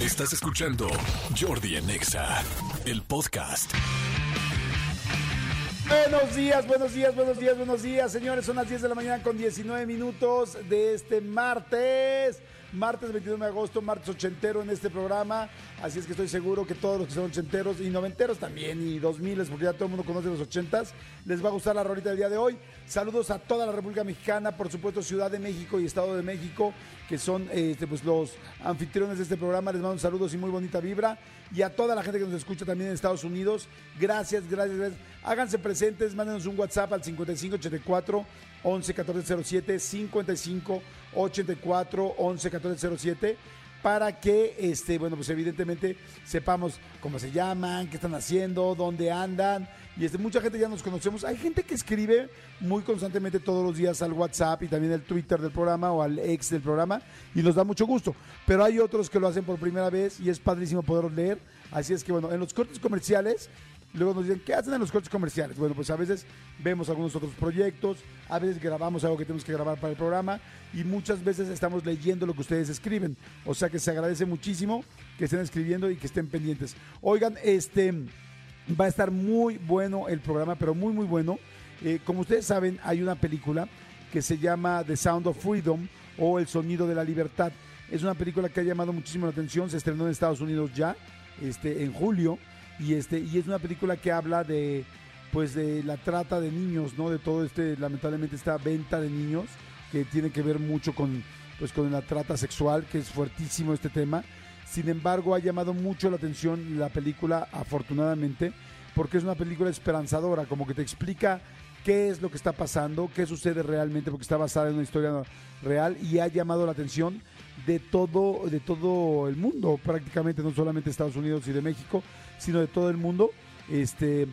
Estás escuchando Jordi en Exa, el podcast. Buenos días, buenos días, buenos días, buenos días, señores. Son las 10 de la mañana con 19 minutos de este martes. Martes 29 de agosto, martes ochentero en este programa. Así es que estoy seguro que todos los que son ochenteros y noventeros también y dos miles, porque ya todo el mundo conoce los ochentas, les va a gustar la rolita del día de hoy. Saludos a toda la República Mexicana, por supuesto Ciudad de México y Estado de México, que son este, pues, los anfitriones de este programa. Les mando saludos y muy bonita vibra. Y a toda la gente que nos escucha también en Estados Unidos, gracias, gracias, gracias. Háganse presentes, mándenos un WhatsApp al 5584 11 1407 55 84 11 1407 para que este bueno pues evidentemente sepamos cómo se llaman, qué están haciendo, dónde andan y este mucha gente ya nos conocemos. Hay gente que escribe muy constantemente todos los días al WhatsApp y también al Twitter del programa o al ex del programa y nos da mucho gusto, pero hay otros que lo hacen por primera vez y es padrísimo poderlos leer. Así es que bueno, en los cortes comerciales Luego nos dicen, ¿qué hacen en los cortes comerciales? Bueno, pues a veces vemos algunos otros proyectos, a veces grabamos algo que tenemos que grabar para el programa y muchas veces estamos leyendo lo que ustedes escriben. O sea que se agradece muchísimo que estén escribiendo y que estén pendientes. Oigan, este va a estar muy bueno el programa, pero muy, muy bueno. Eh, como ustedes saben, hay una película que se llama The Sound of Freedom o El Sonido de la Libertad. Es una película que ha llamado muchísimo la atención, se estrenó en Estados Unidos ya, este, en julio y este y es una película que habla de pues de la trata de niños, ¿no? De todo este lamentablemente esta venta de niños que tiene que ver mucho con pues con la trata sexual, que es fuertísimo este tema. Sin embargo, ha llamado mucho la atención la película afortunadamente porque es una película esperanzadora, como que te explica qué es lo que está pasando, qué sucede realmente, porque está basada en una historia real y ha llamado la atención de todo, de todo el mundo, prácticamente, no solamente Estados Unidos y de México, sino de todo el mundo. Este,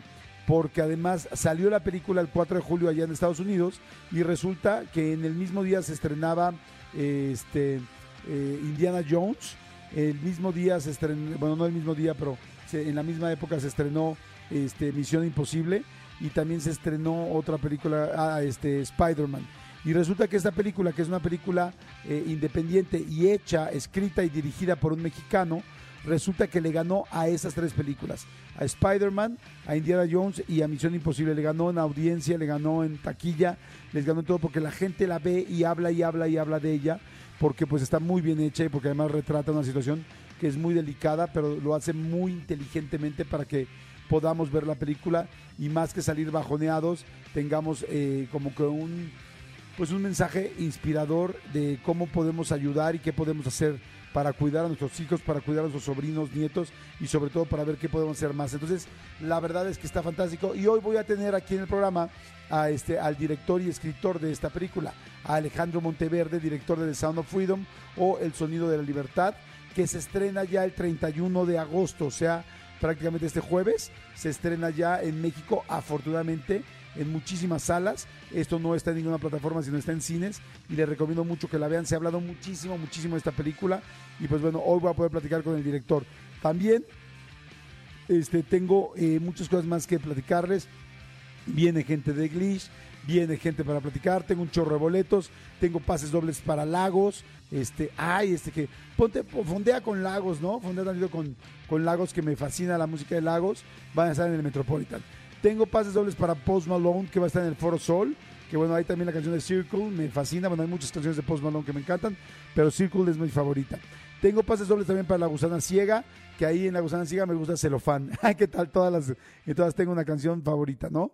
porque además salió la película el 4 de julio allá en Estados Unidos y resulta que en el mismo día se estrenaba este, eh, Indiana Jones, el mismo día se estrenó, bueno, no el mismo día, pero en la misma época se estrenó este, Misión Imposible y también se estrenó otra película, ah, este, Spider-Man. Y resulta que esta película, que es una película eh, independiente y hecha, escrita y dirigida por un mexicano, resulta que le ganó a esas tres películas. A Spider-Man, a Indiana Jones y a Misión Imposible. Le ganó en audiencia, le ganó en taquilla, les ganó en todo porque la gente la ve y habla y habla y habla de ella, porque pues está muy bien hecha y porque además retrata una situación que es muy delicada, pero lo hace muy inteligentemente para que podamos ver la película y más que salir bajoneados, tengamos eh, como que un pues un mensaje inspirador de cómo podemos ayudar y qué podemos hacer para cuidar a nuestros hijos, para cuidar a nuestros sobrinos, nietos y sobre todo para ver qué podemos hacer más. Entonces, la verdad es que está fantástico y hoy voy a tener aquí en el programa a este al director y escritor de esta película, a Alejandro Monteverde, director de The Sound of Freedom o El sonido de la libertad, que se estrena ya el 31 de agosto, o sea, prácticamente este jueves se estrena ya en México, afortunadamente en muchísimas salas. Esto no está en ninguna plataforma, sino está en cines. Y les recomiendo mucho que la vean. Se ha hablado muchísimo, muchísimo de esta película. Y pues bueno, hoy voy a poder platicar con el director. También este, tengo eh, muchas cosas más que platicarles. Viene gente de Glitch, viene gente para platicar, tengo un chorro de boletos, tengo pases dobles para Lagos, este, ay, este que, ponte, fondea con Lagos, ¿no? Fondea también con, con Lagos, que me fascina la música de Lagos, van a estar en el Metropolitan. Tengo pases dobles para Post Malone, que va a estar en el Foro Sol. Que bueno, hay también la canción de Circle, me fascina. Bueno, hay muchas canciones de Post Malone que me encantan, pero Circle es mi favorita. Tengo pases dobles también para La Gusana Ciega, que ahí en La Gusana Ciega me gusta Celofán. ¿Qué tal? Todas las, todas tengo una canción favorita, ¿no?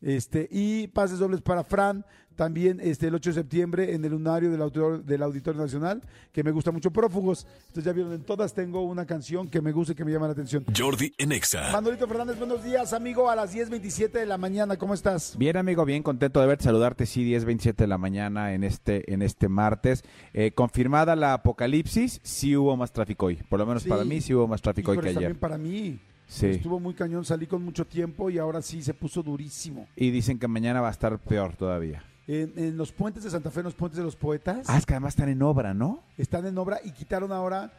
Este, y pases dobles para Fran, también este, el 8 de septiembre en el lunario del Auditorio, del Auditorio Nacional, que me gusta mucho. Prófugos, entonces ya vieron, en todas tengo una canción que me gusta y que me llama la atención. Jordi Enexa. Manolito Fernández, buenos días, amigo, a las 10.27 de la mañana, ¿cómo estás? Bien, amigo, bien contento de verte, saludarte, sí, 10.27 de la mañana en este, en este martes. Eh, confirmada la apocalipsis, sí hubo más tráfico hoy, por lo menos Sí. para mí sí hubo más tráfico hoy que ayer. también para mí. Sí. Estuvo muy cañón, salí con mucho tiempo y ahora sí se puso durísimo. Y dicen que mañana va a estar peor todavía. En, en los puentes de Santa Fe, en los puentes de los poetas, Ah, es que además están en obra, ¿no? están en obra y quitaron ahora,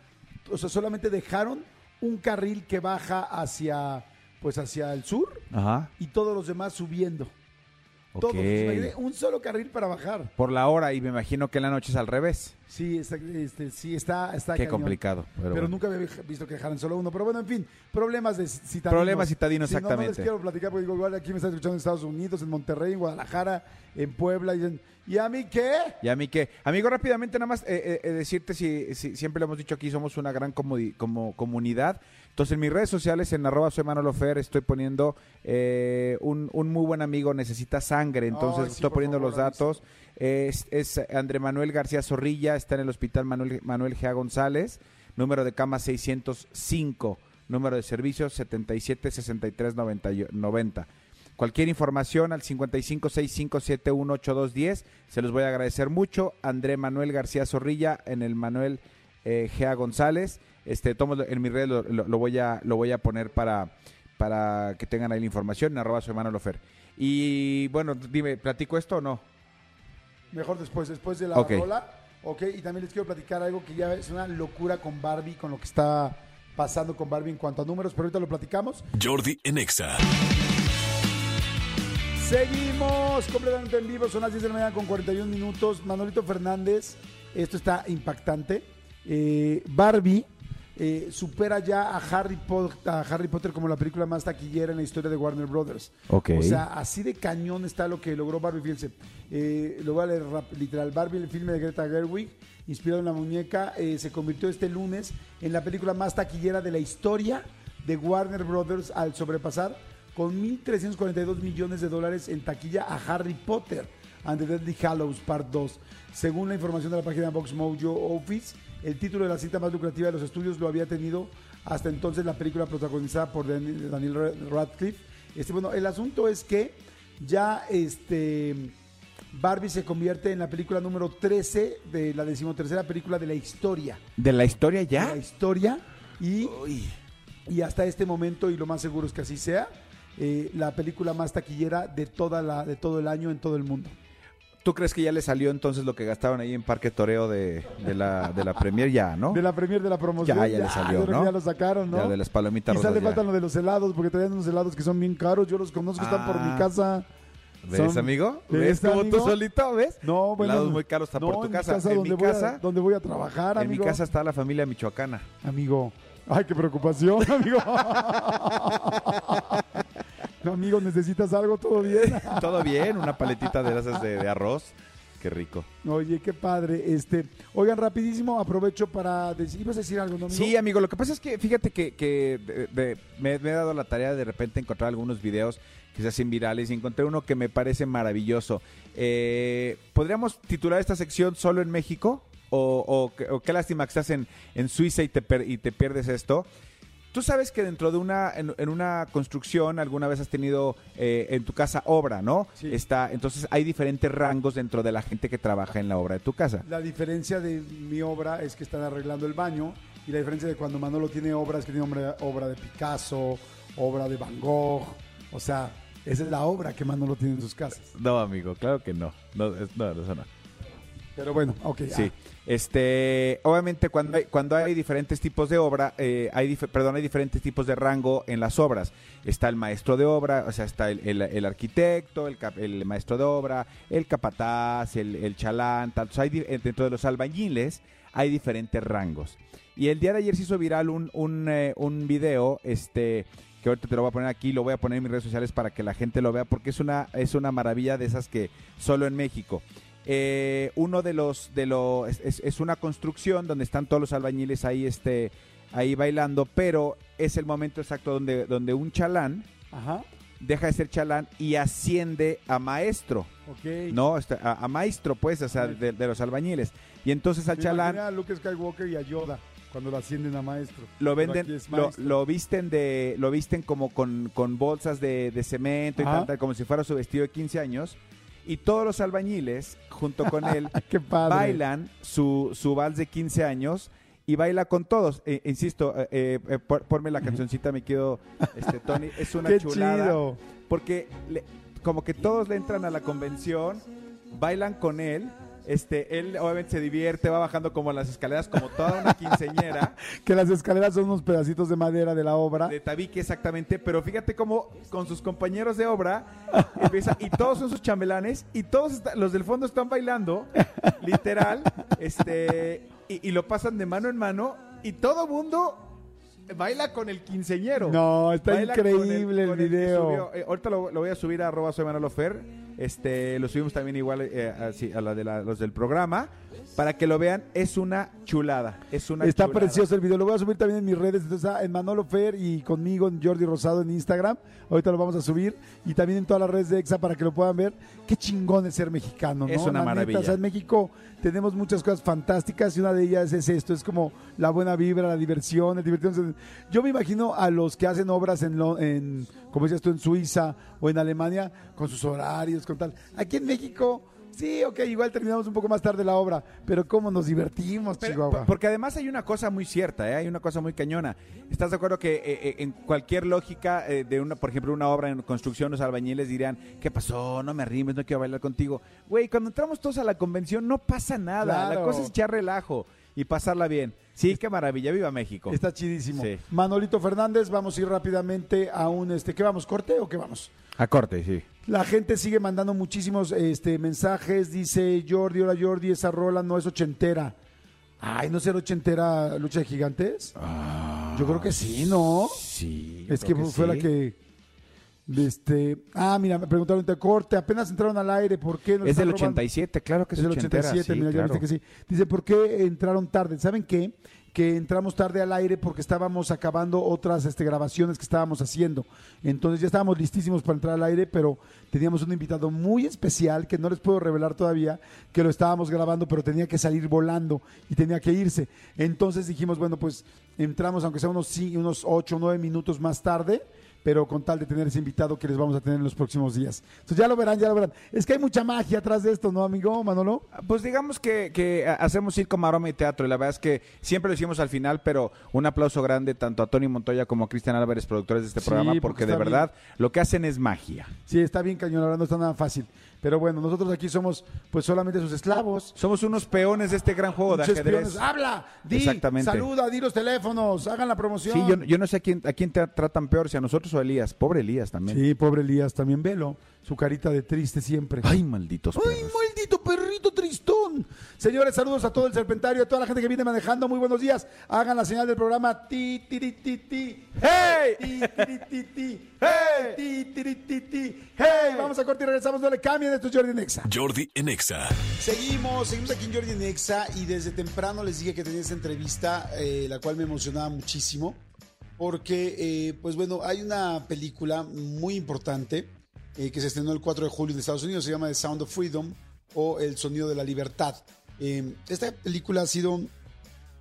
o sea, solamente dejaron un carril que baja hacia, pues hacia el sur Ajá. y todos los demás subiendo. Un solo carril para bajar. Por la hora y me imagino que en la noche es al revés. Sí, está, este, sí, está, está Qué cañón. complicado. Pero, Pero, bueno. nunca había visto que dejaran solo uno. Pero bueno, en fin, problemas de citadinos. Problemas citadinos, Sí, no, No, les exactamente. quiero platicar porque digo, igual aquí me están escuchando en Estados Unidos, en Monterrey, en Guadalajara, en Puebla. Y, dicen, ¿y a mí qué? Y a mí que, amigo, rápidamente nada más eh, eh, eh, decirte si, si- siempre lo hemos dicho aquí, somos una gran como comunidad. Entonces en mis redes sociales, en arroba soy Manolo Fer, estoy poniendo eh, un, un muy buen amigo necesita sangre, entonces sí, estoy poniendo favor, los datos. Es, es André Manuel García Zorrilla, está en el hospital Manuel, Manuel G. González, número de cama 605, número de servicios 77 63 90. 90. Cualquier información al 5565718210, se los voy a agradecer mucho. André Manuel García Zorrilla en el Manuel eh, Gea González. Este, tomo en mi red lo, lo- lo voy a lo voy a poner para para que tengan ahí la información en arroba soy Manolo Fer. Y bueno, dime, ¿platico esto o no? Mejor después, después de la Ok. rola. Ok, y también les quiero platicar algo que ya es una locura con Barbie, con lo que está pasando con Barbie en cuanto a números, pero ahorita lo platicamos. Jordi en Exa. Seguimos completamente en vivo, son las 10 de la mañana con 41 minutos. Manolito Fernández, esto está impactante. Eh, Barbie eh, supera ya a Harry, Potter, a Harry Potter como la película más taquillera en la historia de Warner Brothers. Ok. O sea, así de cañón está lo que logró Barbie. Fíjense, eh, lo voy a leer literal. Barbie, el filme de Greta Gerwig, inspirado en la muñeca, eh, se convirtió este lunes en la película más taquillera de la historia de Warner Brothers al sobrepasar con 1.342 millones de dólares en taquilla a Harry Potter and the Deadly Hallows Part 2. Según la información de la página Box Mojo Office, el título de la cita más lucrativa de los estudios lo había tenido hasta entonces la película protagonizada por Dan- Daniel Radcliffe. Este, bueno, el asunto es que ya este Barbie se convierte en la película número 13 de la decimotercera película de la historia. ¿De la historia De ya? la historia. Y, y hasta este momento, y lo más seguro es que así sea, eh, la película más taquillera de, toda la, de todo el año en todo el mundo. ¿Tú crees que ya le salió entonces lo que gastaron ahí en Parque Toreo de, de la, de la Premier? Ya, ¿no? De la premier de la promoción. Ya, ya le salió, ¿no? Ya lo sacaron, ¿no? Ya de las palomitas Quizá le faltan lo de los helados, porque traían unos helados que son bien caros. Yo los conozco, están por mi Ah. casa. ¿Ves, Son- amigo? ¿Ves, ¿Ves como amigo? tú solito, ves? No, bueno. Helados muy caros está no, por tu en casa. Casa En donde mi voy a- casa- donde voy a trabajar, En mi casa está la familia michoacana. Amigo. Ay, qué preocupación, amigo. amigo, ¿necesitas algo? ¿Todo bien? Todo bien, una paletita de esas de, de arroz. Qué rico. Oye, qué padre. Este, oigan, rapidísimo, aprovecho para decir, ¿ibas a decir algo, no, amigo? Sí, amigo, lo que pasa es que fíjate que, que de- de- me, me he dado la tarea de repente encontrar algunos videos que se hacen virales y encontré uno que me parece maravilloso. Eh, ¿Podríamos titular esta sección solo en México? ¿O, o qué- o qué lástima que estás en, en Suiza y te, per- y te pierdes esto? Tú sabes que dentro de una, en, en una construcción alguna vez has tenido eh, en tu casa obra, ¿no? Sí. Está, entonces hay diferentes rangos dentro de la gente que trabaja en la obra de tu casa. La diferencia de mi obra es que están arreglando el baño y la diferencia de cuando Manolo tiene obras que tiene obra, obra de Picasso, obra de Van Gogh, o sea, esa es la obra que Manolo tiene en sus casas. No, amigo, claro que no. No, es- no, eso no. Pero bueno, ok. Sí. Este, obviamente cuando hay, cuando hay diferentes tipos de obra, eh, hay perdón, hay diferentes tipos de rango en las obras. Está el maestro de obra, o sea, está el, arquitecto, el, cap- el maestro de obra, el capataz, el, chalán, sea, hay dentro de los albañiles hay diferentes rangos. Y el día de ayer se hizo viral un, un, eh, un video, este, que ahorita te lo voy a poner aquí, lo voy a poner en mis redes sociales para que la gente lo vea, porque es una, es una maravilla de esas que solo en México. Eh, uno de los de los es, es- es una construcción donde están todos los albañiles ahí este ahí bailando pero es el momento exacto donde donde un chalán Ajá. deja de ser chalán y asciende a maestro no Este, a, a maestro pues o sea de, de los albañiles. Y entonces al Me chalán a Luke Skywalker y a Yoda cuando lo ascienden a maestro. lo venden lo, visten de lo visten como con, con bolsas de, de cemento y tal, como si fuera su vestido de 15 años y todos los albañiles junto con él Ay, qué padre. bailan su, su vals de 15 años y baila con todos. Eh, insisto, eh, eh, eh, por- ponme la cancioncita, me quedo, este, Tony. Es una Qué chulada. chido. Porque le- como que todos le entran a la convención, bailan con él Este, él obviamente se divierte, va bajando como las escaleras, como toda una quinceñera. Que las escaleras son unos pedacitos de madera de la obra. De tabique, exactamente. Pero fíjate cómo con sus compañeros de obra empieza, y todos son sus chambelanes, y todos está- los del fondo están bailando, literal, este, y, y lo pasan de mano en mano, y todo mundo baila con el quinceñero. No, está Baila increíble el video. Eh, ahorita lo, lo voy a subir a arroba soy Manolo Fer. Este, lo subimos también igual eh, así, a la de la- los del programa. Para que lo vean, es una chulada. Es una Está chulada. precioso el video. Lo voy a subir también en mis redes. Entonces, ah, en Manolo Fer y conmigo en Jordi Rosado en Instagram. Ahorita lo vamos a subir. Y también en todas las redes de EXA para que lo puedan ver. Qué chingón es ser mexicano, ¿no? Es una La maravilla. o sea, en México tenemos muchas cosas fantásticas y una de ellas es esto. Es como la buena vibra, la diversión, el divertirnos. Yo me imagino a los que hacen obras en, Lo- en como decías tú, en Suiza o en Alemania con sus horarios, con tal. Aquí en México... Sí, ok, igual terminamos un poco más tarde la obra, pero cómo nos divertimos, Pero- Chihuahua. porque además hay una cosa muy cierta, ¿eh? hay una cosa muy cañona. ¿Estás de acuerdo que eh, eh, en cualquier lógica eh, de una, por ejemplo, una obra en construcción, los albañiles dirían, ¿qué pasó? No me arrimes, no quiero bailar contigo. Güey, cuando entramos todos a la convención no pasa nada. La cosa es echar relajo y pasarla bien. Sí, qué maravilla, viva México. Está chidísimo. Sí. Manolito Fernández, vamos a ir rápidamente a un este, ¿qué vamos? ¿Corte o qué vamos? A corte, sí. La gente sigue mandando muchísimos este, mensajes. Dice Jordi, hola Jordi, esa rola no es ochentera. Ay, ¿no será ochentera Lucha de Gigantes? Yo creo que sí, ¿no? Sí. es que fue la que... Este, ah, mira, me preguntaron de corte, apenas entraron al aire, ¿por qué? nos Es del están robando? 87, claro que es, Es del ochentera, 87, sí, mira, ya claro. viste que sí. Dice, ¿por qué entraron tarde? ¿Saben qué? Que entramos tarde al aire porque estábamos acabando otras este, grabaciones que estábamos haciendo. Entonces ya estábamos listísimos para entrar al aire, pero teníamos un invitado muy especial que no les puedo revelar todavía, que lo estábamos grabando, pero tenía que salir volando y tenía que irse. Entonces dijimos, bueno, pues entramos, aunque sea unos, unos 8 o 9 minutos más tarde, pero con tal de tener ese invitado que les vamos a tener en los próximos días. Entonces ya lo verán, ya lo verán. Es que hay mucha magia atrás de esto, ¿no, amigo Manolo? Pues digamos que, que hacemos circo, maroma y teatro. Y la verdad es que siempre lo hicimos al final, pero un aplauso grande tanto a Tony Montoya como a Cristian Álvarez, productores de este Sí, programa, porque de verdad lo que hacen es magia. Sí, está bien cañón, ahora no está nada fácil. Pero bueno, nosotros aquí somos pues solamente sus esclavos. Somos unos peones de este gran juego de ajedrez. peones. Habla, di, saluda, di los teléfonos, hagan la promoción. Sí, yo, yo no sé a quién, a quién te tratan peor, si a nosotros o a Elías. Pobre Elías también. Sí, pobre Elías, también velo, su carita de triste siempre. Ay, malditos ¡Ay, perros. Maldito perrito tristón! Señores, saludos a todo el serpentario, a toda la gente que viene manejando. Muy buenos días. Hagan la señal del programa ti, tiri, ti, ti. ¡Hey! Ti, ti, ti. ¡Hey! Ti, ti, ti. ¡Hey! Vamos a corte y regresamos. No le cambien. Esto es Jordi Nexa. Jordi en Exa. Seguimos, seguimos aquí en Jordi Nexa y desde temprano les dije que tenía esta entrevista, eh, la cual me emocionaba muchísimo, porque, eh, pues bueno, hay una película muy importante eh, que se estrenó el 4 de julio en Estados Unidos, se llama The Sound of Freedom o El Sonido de la Libertad. Eh, esta película ha sido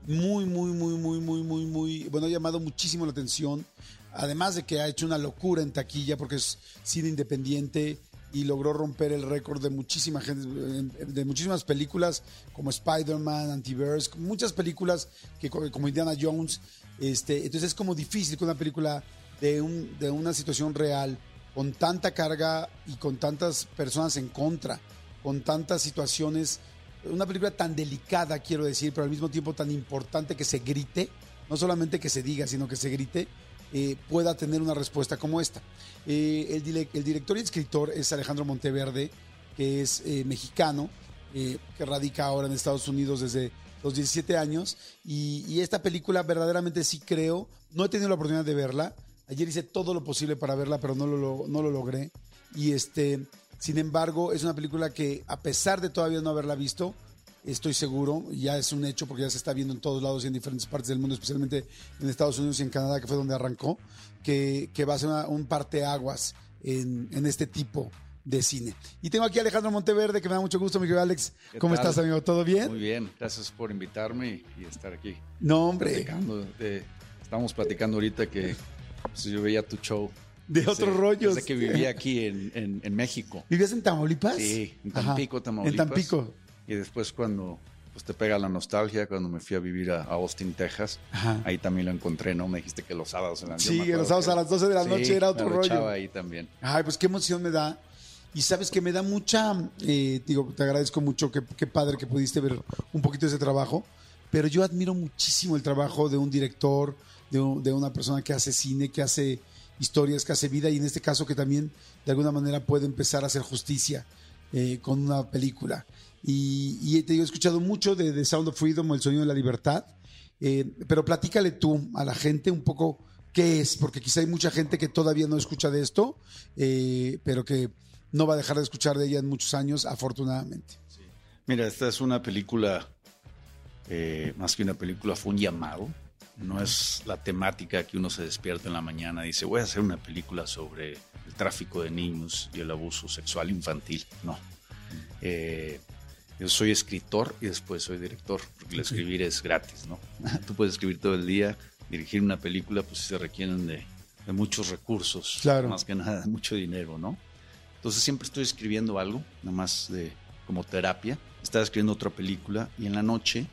muy, muy, muy, muy, muy, muy, muy, bueno, ha llamado muchísimo la atención, además de que ha hecho una locura en taquilla porque es cine independiente y logró romper el récord de muchísima gente, de muchísimas películas como Spider-Man, Antiverse, muchas películas que co- como Indiana Jones, este, entonces es como difícil que una película de, un, de una situación real con tanta carga y con tantas personas en contra, con tantas situaciones una película tan delicada, quiero decir, pero al mismo tiempo tan importante que se grite, no solamente que se diga, sino que se grite, eh, pueda tener una respuesta como esta. Eh, el, director y escritor es Alejandro Monteverde, que es eh, mexicano, que radica ahora en Estados Unidos desde los 17 años, y, y esta película verdaderamente sí creo, no he tenido la oportunidad de verla, ayer hice todo lo posible para verla, pero no lo- no lo logré, y este... Sin embargo, es una película que, a pesar de todavía no haberla visto, estoy seguro, ya es un hecho porque ya se está viendo en todos lados y en diferentes partes del mundo, especialmente en Estados Unidos y en Canadá, que fue donde arrancó, que, que va a ser una- un parteaguas en, en este tipo de cine. Y tengo aquí a Alejandro Monteverde, que me da mucho gusto, mi querido Alex. ¿Qué ¿Cómo tal? estás, amigo? ¿Todo bien? Muy bien, gracias por invitarme y, y estar aquí. No, hombre. Platicando de- estamos platicando ahorita que pues, yo veía tu show. De otros rollos. Desde que vivía aquí en, en- en México. ¿Vivías en Tamaulipas? Sí, en Ajá. Tampico, Tamaulipas. En Tampico. Y después cuando pues, te pega la nostalgia, cuando me fui a vivir a, Austin, Texas, Ajá. ahí también lo encontré, ¿no? Me dijiste que los sábados en la Sí, los sábados a las 12 de la noche era otro me rollo. ahí también. Ay, pues qué emoción me da. Y sabes que me da mucha, eh, digo, te agradezco mucho, qué, qué padre que pudiste ver un poquito de ese trabajo, pero yo admiro muchísimo el trabajo de un director, de, un- de una persona que hace cine, que hace historias, que hace vida y en este caso que también de alguna manera puede empezar a hacer justicia eh, con una película. Y, y he escuchado mucho de, de Sound of Freedom El Sonido de la Libertad, eh, pero platícale tú a la gente un poco qué es, porque quizá hay mucha gente que todavía no escucha de esto, eh, pero que no va a dejar de escuchar de ella en muchos años, afortunadamente. Mira, esta es una película, más que una película, fue un llamado. No es la temática que uno se despierta en la mañana y dice, voy a hacer una película sobre el tráfico de niños y el abuso sexual infantil. No. Eh, yo soy escritor y después soy director, porque el escribir es gratis, ¿no? Tú puedes escribir todo el día, dirigir una película, pues se requieren de, de muchos recursos, Claro. más que nada, mucho dinero, ¿no? Entonces siempre estoy escribiendo algo, nada más de, como terapia. Estaba escribiendo otra película y en la noche,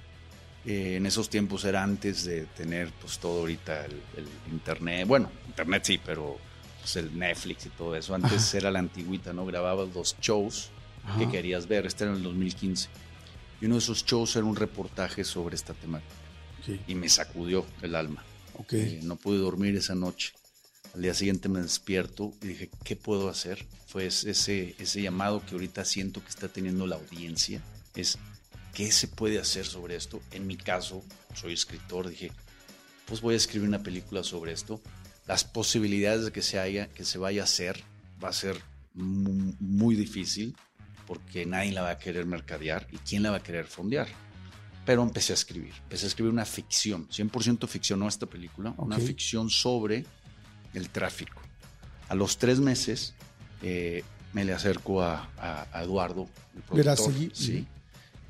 eh, en esos tiempos era antes de tener pues todo ahorita el, el internet. Bueno, internet sí, pero pues, el Netflix y todo eso. Antes era la antigüita, ¿no? Grababas los shows que Ajá. querías ver. Este era en el 2015. Y uno de esos shows era un reportaje sobre esta temática. Y me sacudió el alma. Ok. Eh, no pude dormir esa noche. Al día siguiente me despierto y dije, ¿qué puedo hacer? Fue es- ese, ese llamado que ahorita siento que está teniendo la audiencia. Es, ¿qué se puede hacer sobre esto? En mi caso, soy escritor, dije, pues voy a escribir una película sobre esto. Las posibilidades de que se, haya, que se vaya a hacer va a ser mu- muy difícil porque nadie la va a querer mercadear y quién la va a querer fondear. Pero empecé a escribir, empecé a escribir una ficción, 100% ficción, no esta película, una Ok. ficción sobre el tráfico. A los tres meses eh, me le acerco a, a- a Eduardo, el productor. Sí.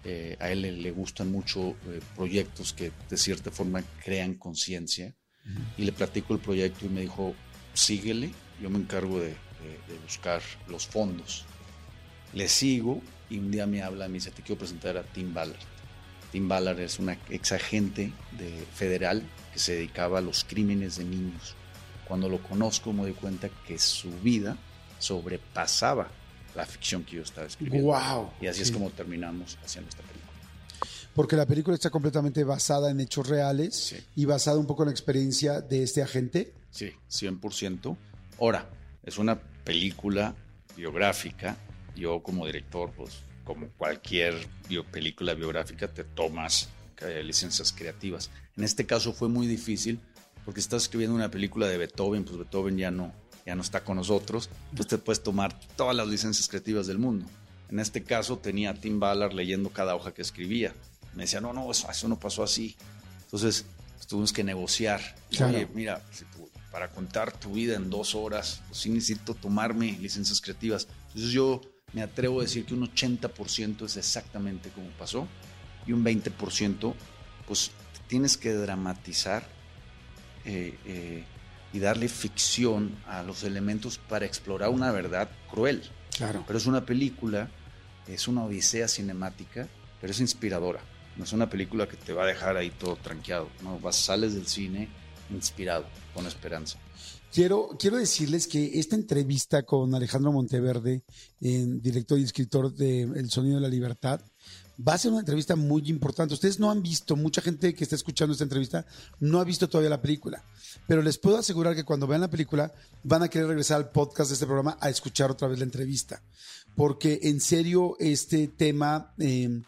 Eh, a él le, le gustan mucho eh, proyectos que de cierta forma crean conciencia. Y le platico el proyecto y me dijo, síguele, yo me encargo de, de- de buscar los fondos. Le sigo y un día me habla y me dice, te quiero presentar a Tim Ballard. Tim Ballard es una ex agente de, federal que se dedicaba a los crímenes de niños. Cuando lo conozco me doy cuenta que su vida sobrepasaba la ficción que yo estaba escribiendo. Wow. Y así Sí. es como terminamos haciendo esta película. Porque la película está completamente basada en hechos reales Sí. y basada un poco en la experiencia de este agente. Sí, 100%. Ahora, es una película biográfica. Yo como director, pues como cualquier bio- película biográfica, te tomas eh, licencias creativas. En este caso fue muy difícil porque estás escribiendo una película de Beethoven, pues Beethoven ya no, ya no está con nosotros, pues te puedes tomar todas las licencias creativas del mundo. En este caso tenía a Tim Ballard leyendo cada hoja que escribía. Me decía, no, no, eso, eso no pasó así. Entonces tuvimos que negociar. Claro. Oye, mira, si tú- para contar tu vida en dos horas, pues sí necesito tomarme licencias creativas. Entonces yo me atrevo a decir que un 80% es exactamente como pasó y un 20% pues tienes que dramatizar eh, eh, y darle ficción a los elementos para explorar una verdad cruel. Claro. Pero es una película, es una odisea cinemática, pero es inspiradora. No es una película que te va a dejar ahí todo tranqueado. No, vas, sales del cine inspirado, con esperanza. Quiero, quiero decirles que esta entrevista con Alejandro Monteverde, eh, director y escritor de El Sonido de la Libertad, va a ser una entrevista muy importante. Ustedes no han visto, mucha gente que está escuchando esta entrevista no ha visto todavía la película, pero les puedo asegurar que cuando vean la película van a querer regresar al podcast de este programa a escuchar otra vez la entrevista, porque en serio este tema... eh,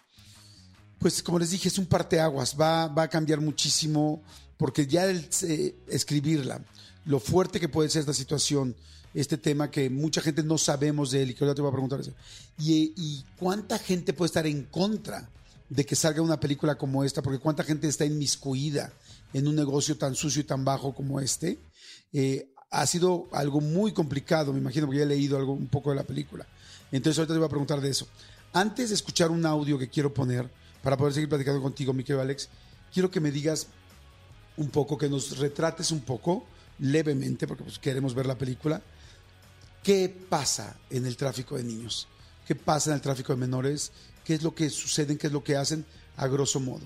pues como les dije, es un parteaguas, va, va a cambiar muchísimo, porque ya el eh, escribirla, lo fuerte que puede ser esta situación, este tema que mucha gente no sabemos de él, y que ahora te voy a preguntar eso, y, y cuánta gente puede estar en contra de que salga una película como esta, porque cuánta gente está inmiscuida en un negocio tan sucio y tan bajo como este, eh, ha sido algo muy complicado, me imagino, porque ya he leído algo un poco de la película. Entonces ahorita te voy a preguntar de eso. Antes de escuchar un audio que quiero poner, para poder seguir platicando contigo, mi querido Alex, quiero que me digas un poco, que nos retrates un poco, levemente, porque pues, queremos ver la película, qué pasa en el tráfico de niños, qué pasa en el tráfico de menores, qué es lo que sucede, qué es lo que hacen a grosso modo.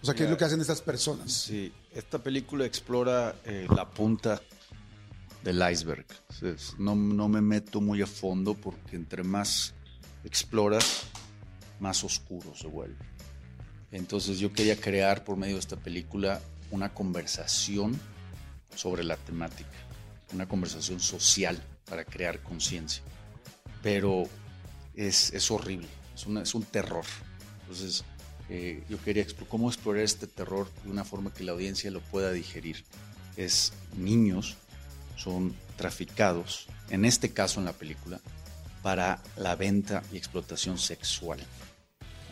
O sea, qué es lo que hacen estas personas. Sí, esta película explora eh, la punta del iceberg. No, no me meto muy a fondo porque entre más exploras, más oscuro se vuelve. Entonces yo quería crear por medio de esta película una conversación sobre la temática, una conversación social para crear conciencia. Pero es, es horrible, es, una- es un terror. Entonces eh, yo quería explo- cómo explorar este terror de una forma que la audiencia lo pueda digerir. Es niños son traficados, en este caso en la película, para la venta y explotación sexual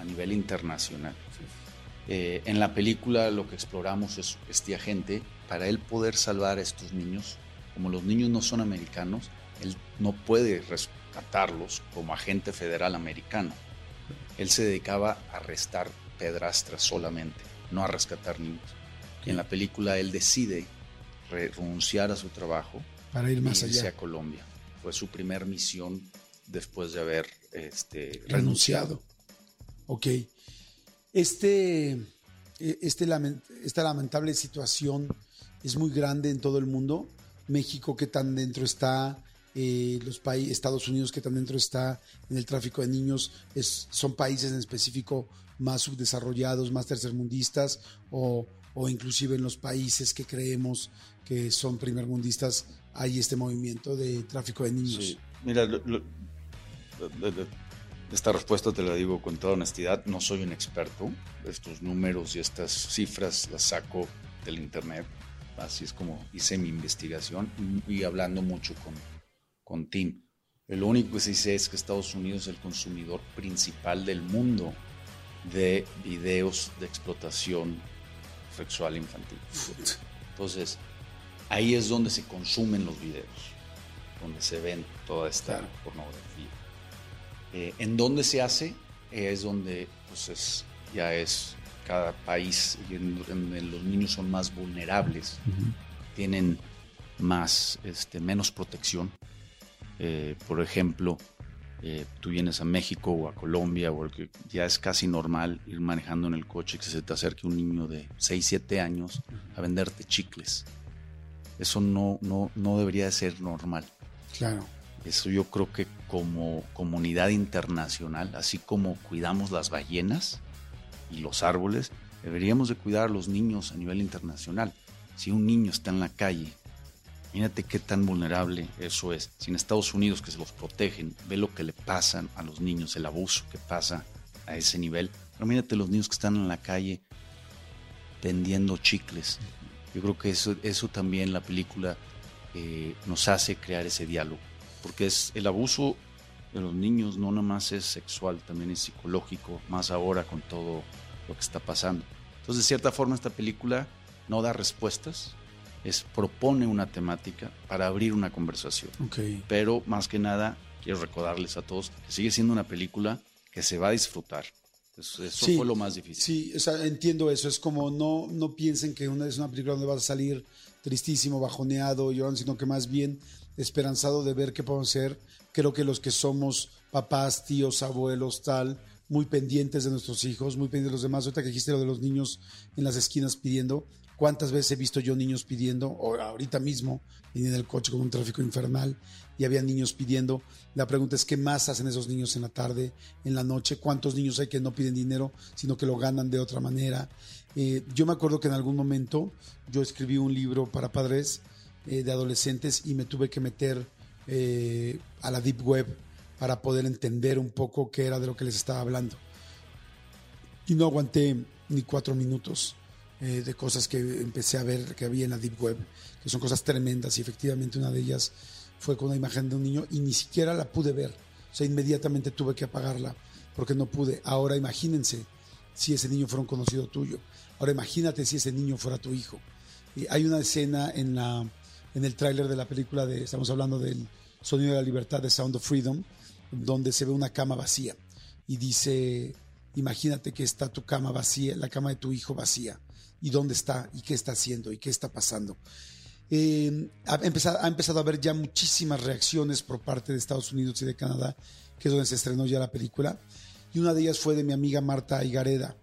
a nivel internacional. Eh, en la película lo que exploramos es este agente, para él poder salvar a estos niños, como los niños no son americanos, él no puede rescatarlos como agente federal americano. Él se dedicaba a arrestar pedrastras solamente, no a rescatar niños. Y en la película él decide re- renunciar a su trabajo Para ir más y irse allá. a Colombia. Fue su primer misión después de haber este, renunciado. renunciado. Ok. Este, eh, este esta lamentable situación es muy grande en todo el mundo. México, que tan dentro está, eh, los países, Estados Unidos, que tan dentro está en el tráfico de niños, son países en específico más subdesarrollados, más tercermundistas, o, o inclusive en los países que creemos que son primermundistas, hay este movimiento de tráfico de niños. Mira, lo- esta respuesta te la digo con toda honestidad. No soy un experto. Estos números y estas cifras las saco del internet. Así es como hice mi investigación y hablando mucho con, con Tim. Lo único que sí sé es que Estados Unidos es el consumidor principal del mundo de videos de explotación sexual infantil. Entonces, ahí es donde se consumen los videos, donde se ven toda esta Claro. pornografía. Eh, en dónde se hace Eh, es donde pues es, ya es cada país y en, en- los niños son más vulnerables, tienen más, este, menos protección. Eh, por ejemplo, eh, tú vienes a México o a Colombia, o que ya es casi normal ir manejando en el coche y que se te acerque un niño de 6, 7 años a venderte chicles. Eso no, no, no debería de ser normal. Claro. Eso yo creo que como comunidad internacional, así como cuidamos las ballenas y los árboles, deberíamos de cuidar a los niños a nivel internacional. Si un niño está en la calle, mírate qué tan vulnerable eso es. Si en Estados Unidos que se los protegen, ve lo que le pasan a los niños, el abuso que pasa a ese nivel. Pero mírate los niños que están en la calle vendiendo chicles. Yo creo que eso, eso también la película eh, nos hace crear ese diálogo porque es el abuso de los niños no nada más es sexual, también es psicológico, más ahora con todo lo que está pasando. Entonces, de cierta forma, esta película no da respuestas, es propone una temática para abrir una conversación. Pero más que nada, quiero recordarles a todos que sigue siendo una película que se va a disfrutar. Eso, eso Sí, fue lo más difícil. Sí, o sea, entiendo eso. Es como no, no piensen que una, es una película donde vas a salir tristísimo, bajoneado, llorando, sino que más bien esperanzado de ver qué podemos hacer. Creo que los que somos papás, tíos, abuelos, tal, muy pendientes de nuestros hijos, muy pendientes de los demás. Ahorita que dijiste lo de los niños en las esquinas pidiendo, ¿cuántas veces he visto yo niños pidiendo? O ahorita mismo, vine en el coche con un tráfico infernal y había niños pidiendo. La pregunta es, ¿qué más hacen esos niños en la tarde, en la noche? ¿Cuántos niños hay que no piden dinero, sino que lo ganan de otra manera? Eh, yo me acuerdo que en algún momento yo escribí un libro para padres eh, de adolescentes y me tuve que meter eh, a la Deep Web para poder entender un poco qué era de lo que les estaba hablando. Y no aguanté ni cuatro minutos eh, de cosas que empecé a ver que había en la Deep Web, que son cosas tremendas y efectivamente una de ellas fue con una imagen de un niño y ni siquiera la pude ver. O sea, inmediatamente tuve que apagarla porque no pude. Ahora imagínense si ese niño fuera un conocido tuyo. Ahora imagínate si ese niño fuera tu hijo. Hay una escena en, la, en el tráiler de la película, de, estamos hablando del Sonido de la Libertad de Sound of Freedom, donde se ve una cama vacía y dice, imagínate que está tu cama vacía, la cama de tu hijo vacía. ¿Y dónde está? ¿Y qué está haciendo? ¿Y qué está pasando? Eh, ha, empezado, ha empezado a haber ya muchísimas reacciones por parte de Estados Unidos y de Canadá, que es donde se estrenó ya la película. Y una de ellas fue de mi amiga Marta Higareda,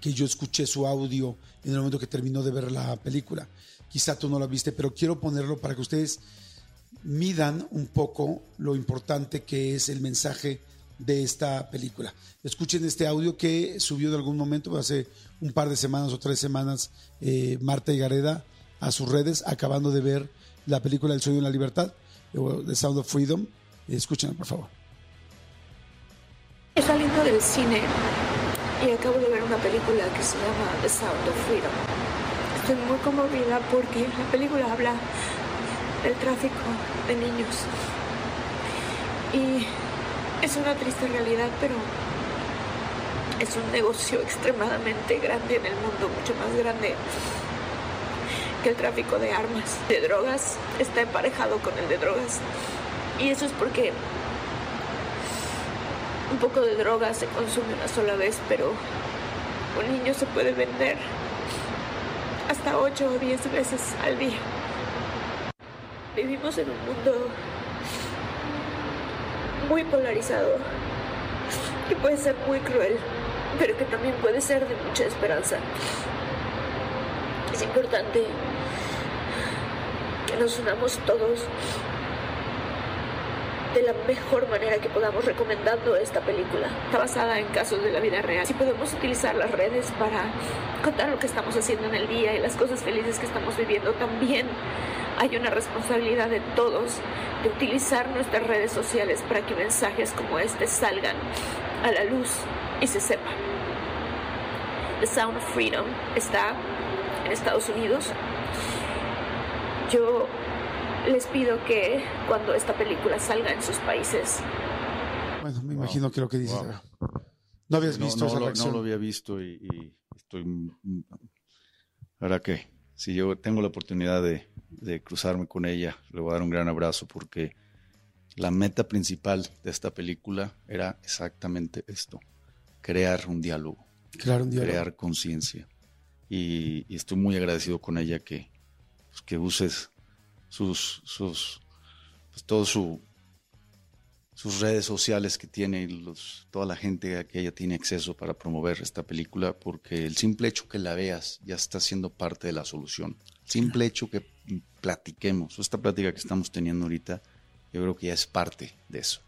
que yo escuché su audio en el momento que terminó de ver la película. Quizá tú no la viste, pero quiero ponerlo para que ustedes midan un poco lo importante que es el mensaje de esta película. Escuchen este audio que subió en algún momento, hace un par de semanas o tres semanas, eh, Marta Gareda a sus redes, acabando de ver la película El sueño de la libertad, The Sound of Freedom. Escúchenla, por favor. He salido del cine y acabo de ver una película que se llama The Sound of Freedom. Estoy muy conmovida porque la película habla del tráfico de niños. Y es una triste realidad, pero es un negocio extremadamente grande en el mundo, mucho más grande que el tráfico de armas, de drogas, está emparejado con el de drogas. Y eso es porque un poco de droga se consume una sola vez, pero un niño se puede vender hasta 8 o 10 veces al día. Vivimos en un mundo muy polarizado que puede ser muy cruel, pero que también puede ser de mucha esperanza. Es importante que nos unamos todos de la mejor manera que podamos recomendando esta película. Está basada en casos de la vida real. Si podemos utilizar las redes para contar lo que estamos haciendo en el día y las cosas felices que estamos viviendo, también hay una responsabilidad de todos de utilizar nuestras redes sociales para que mensajes como este salgan a la luz y se sepan. The Sound of Freedom está en Estados Unidos. Yo les pido que cuando esta película salga en sus países. Bueno, me imagino que lo que dices. No habías visto esa lo, reacción. No lo había visto y, y estoy. Ahora que si yo tengo la oportunidad de, de, cruzarme con ella, le voy a dar un gran abrazo porque la meta principal de esta película era exactamente esto: crear un diálogo, crear, un diálogo. crear conciencia. Y, y, estoy muy agradecido con ella que, pues, que uses sus, sus pues todo su, sus redes sociales que tiene y los, toda la gente a que ella tiene acceso para promover esta película, porque el simple hecho que la veas ya está siendo parte de la solución. El simple hecho que platiquemos, esta plática que estamos teniendo ahorita, yo creo que ya es parte de eso.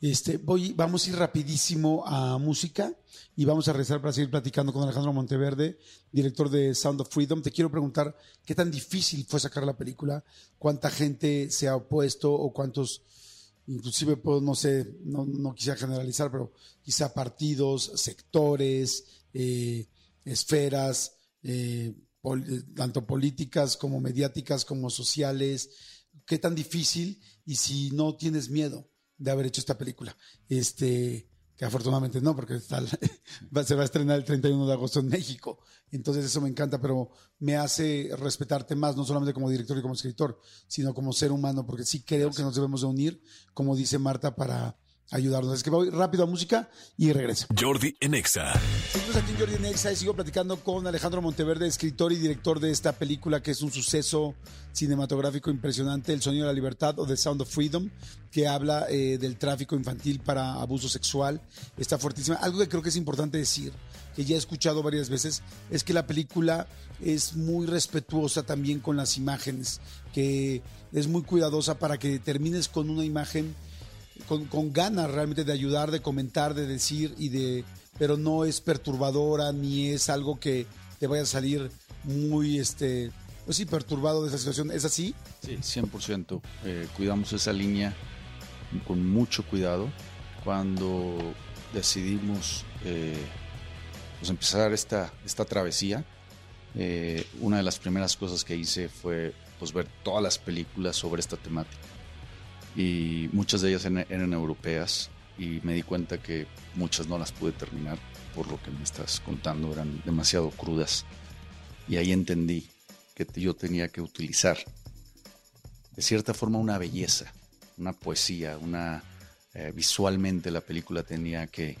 Este, voy, vamos a ir rapidísimo a música y vamos a regresar para seguir platicando con Alejandro Monteverde, director de Sound of Freedom. Te quiero preguntar qué tan difícil fue sacar la película, cuánta gente se ha opuesto o cuántos, inclusive, pues, no sé, no, no quisiera generalizar, pero quizá partidos, sectores, eh, esferas, eh, pol, tanto políticas como mediáticas como sociales. Qué tan difícil y si no tienes miedo de haber hecho esta película. Este, que afortunadamente no, porque está, se va a estrenar el 31 de agosto en México. Entonces eso me encanta, pero me hace respetarte más, no solamente como director y como escritor, sino como ser humano, porque sí creo que nos debemos de unir, como dice Marta, para ayudarnos. Es que voy rápido a música y regreso. Jordi Enexa. Seguimos aquí en Jordi Enexa y sigo platicando con Alejandro Monteverde, escritor y director de esta película que es un suceso cinematográfico impresionante, El Sonido de la Libertad o The Sound of Freedom, que habla eh, del tráfico infantil para abuso sexual. Está fuertísima. Algo que creo que es importante decir, que ya he escuchado varias veces, es que la película es muy respetuosa también con las imágenes, que es muy cuidadosa para que termines con una imagen con, con, ganas realmente de ayudar, de comentar, de decir y de, pero no es perturbadora ni es algo que te vaya a salir muy, este, pues sí, perturbado de esa situación. ¿Es así? Sí, 100%. Eh, cuidamos esa línea con mucho cuidado. Cuando decidimos eh, pues empezar esta, esta travesía, eh, una de las primeras cosas que hice fue pues, ver todas las películas sobre esta temática y muchas de ellas eran europeas y me di cuenta que muchas no las pude terminar por lo que me estás contando, eran demasiado crudas. Y ahí entendí que yo tenía que utilizar de cierta forma una belleza, una poesía, una eh, visualmente la película tenía que,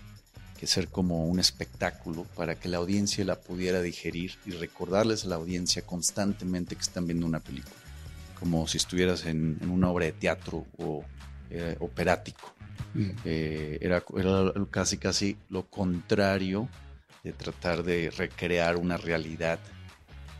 que ser como un espectáculo para que la audiencia la pudiera digerir y recordarles a la audiencia constantemente que están viendo una película como si estuvieras en, en una obra de teatro o eh, operático. Mm. Eh, era, era, casi casi lo contrario de tratar de recrear una realidad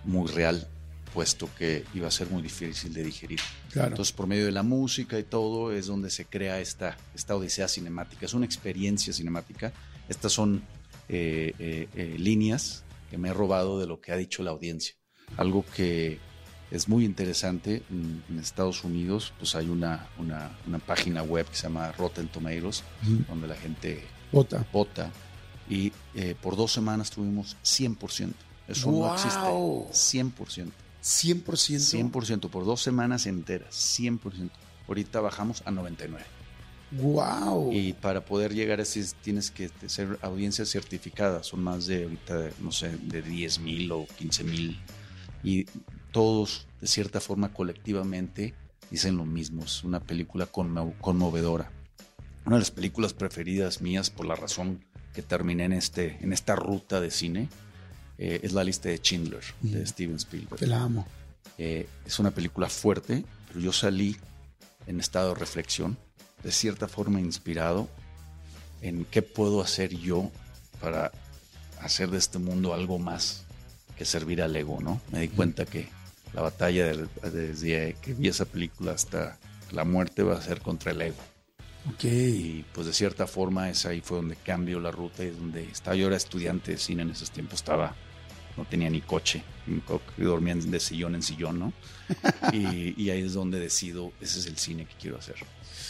muy real, puesto que iba a ser muy difícil de digerir. Claro. Entonces, por medio de la música y todo, es donde se crea esta, esta odisea cinemática. Es una experiencia cinemática. Estas son eh, líneas que me he robado de lo que ha dicho la audiencia. Algo que es muy interesante en, Estados Unidos, pues hay una, una, una página web que se llama Rotten Tomatoes, donde la gente Bota. vota y eh, por dos semanas tuvimos 100%. Eso no ¡Guau! existe. 100%. 100%. 100% por dos semanas enteras. 100%. Ahorita bajamos a 99. ¡Wow! Y para poder llegar a ese tienes que ser audiencia certificada. Son más de ahorita, no sé, de 10 mil o 15 mil. Y todos, de cierta forma, colectivamente, dicen lo mismo. Es una película conmo- conmovedora. Una de las películas preferidas mías, por la razón que terminé en, este, en esta ruta de cine, eh, es la lista de Schindler, de Steven Spielberg. Te la amo. Eh, es una película fuerte, pero yo salí en estado de reflexión, de cierta forma inspirado en qué puedo hacer yo para hacer de este mundo algo más que servir al ego, ¿no? Me di cuenta que la batalla del- desde que vi esa película hasta la muerte va a ser contra el ego. Ok. Y pues de cierta forma es ahí fue donde cambio la ruta y donde estaba yo era estudiante de cine en esos tiempos, estaba, no tenía ni coche, ni co- dormía de sillón en sillón, ¿no? Y, y ahí es donde decido, ese es el cine que quiero hacer.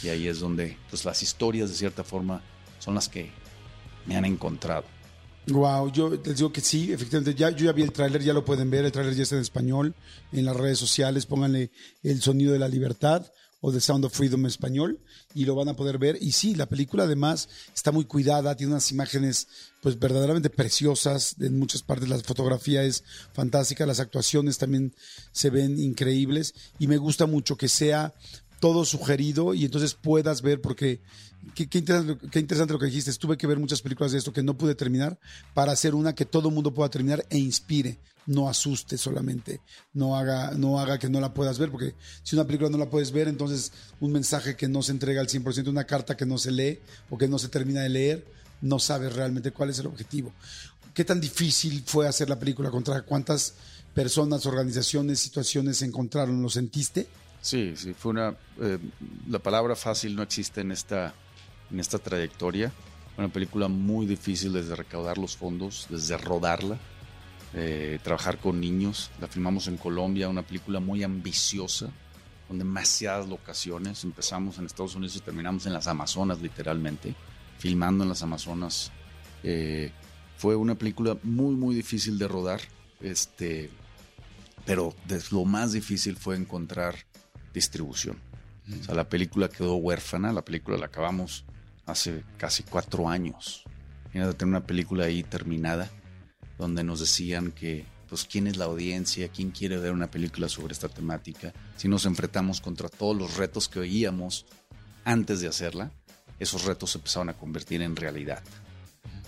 Y ahí es donde pues las historias de cierta forma son las que me han encontrado. Wow, yo les digo que sí, efectivamente, ya, yo ya vi el tráiler, ya lo pueden ver, el tráiler ya está en español, en las redes sociales, pónganle el sonido de la libertad o The Sound of Freedom en español y lo van a poder ver. Y sí, la película además está muy cuidada, tiene unas imágenes pues verdaderamente preciosas, en muchas partes la fotografía es fantástica, las actuaciones también se ven increíbles y me gusta mucho que sea todo sugerido y entonces puedas ver porque qué, qué interesante, lo que dijiste. Tuve que ver muchas películas de esto que no pude terminar para hacer una que todo mundo pueda terminar e inspire, no asuste solamente, no haga, no haga que no la puedas ver, porque si una película no la puedes ver, entonces un mensaje que no se entrega al 100%, una carta que no se lee o que no se termina de leer, no sabes realmente cuál es el objetivo. ¿Qué tan difícil fue hacer la película? ¿Contra cuántas personas, organizaciones, situaciones se encontraron? ¿Lo sentiste? Sí, sí, fue una... eh, la palabra fácil no existe en esta, en esta trayectoria. Una película muy difícil desde recaudar los fondos, desde rodarla, eh, trabajar con niños. La filmamos en Colombia, una película muy ambiciosa, con demasiadas locaciones. Empezamos en Estados Unidos y terminamos en las Amazonas, literalmente, filmando en las Amazonas. Eh, fue una película muy, muy difícil de rodar. Este, pero lo más difícil fue encontrar distribución. O sea, la película quedó huérfana, la película la acabamos hace casi cuatro años. Imagínate tener una película ahí terminada, donde nos decían que, pues, quién es la audiencia, quién quiere ver una película sobre esta temática. Si nos enfrentamos contra todos los retos que oíamos antes de hacerla, esos retos se empezaron a convertir en realidad.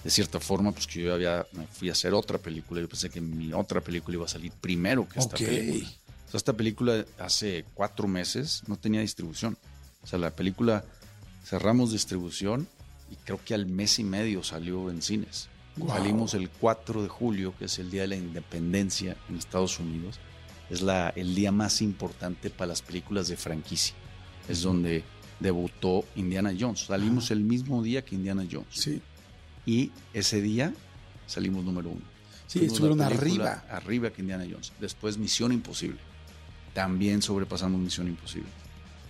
De cierta forma, pues que yo había, me fui a hacer otra película, yo pensé que mi otra película iba a salir primero que esta Ok. película. O sea, esta película hace cuatro meses no tenía distribución. O sea, la película cerramos distribución y creo que al mes y medio salió en cines. Wow. Salimos el 4 de julio, que es el Día de la Independencia en Estados Unidos. Es la, el día más importante para las películas de franquicia. Es donde debutó Indiana Jones. Salimos el mismo día que Indiana Jones. Sí. Y ese día salimos número uno. Sí, Fuimos estuvieron arriba. Arriba que Indiana Jones. Después Misión Imposible. También sobrepasamos Misión Imposible.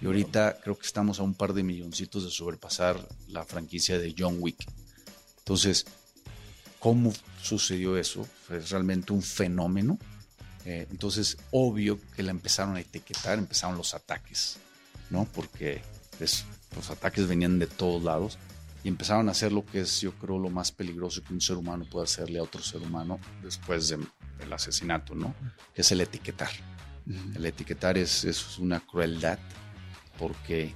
Y ahorita creo que estamos a un par de milloncitos de sobrepasar la franquicia de John Wick. Entonces, ¿cómo sucedió eso? Fue realmente un fenómeno. Eh, entonces, obvio que la empezaron a etiquetar, empezaron los ataques, ¿no? Porque pues, los ataques venían de todos lados y empezaron a hacer lo que es, yo creo, lo más peligroso que un ser humano puede hacerle a otro ser humano después de- del asesinato, ¿no? Que es el etiquetar. El etiquetar es, es una crueldad porque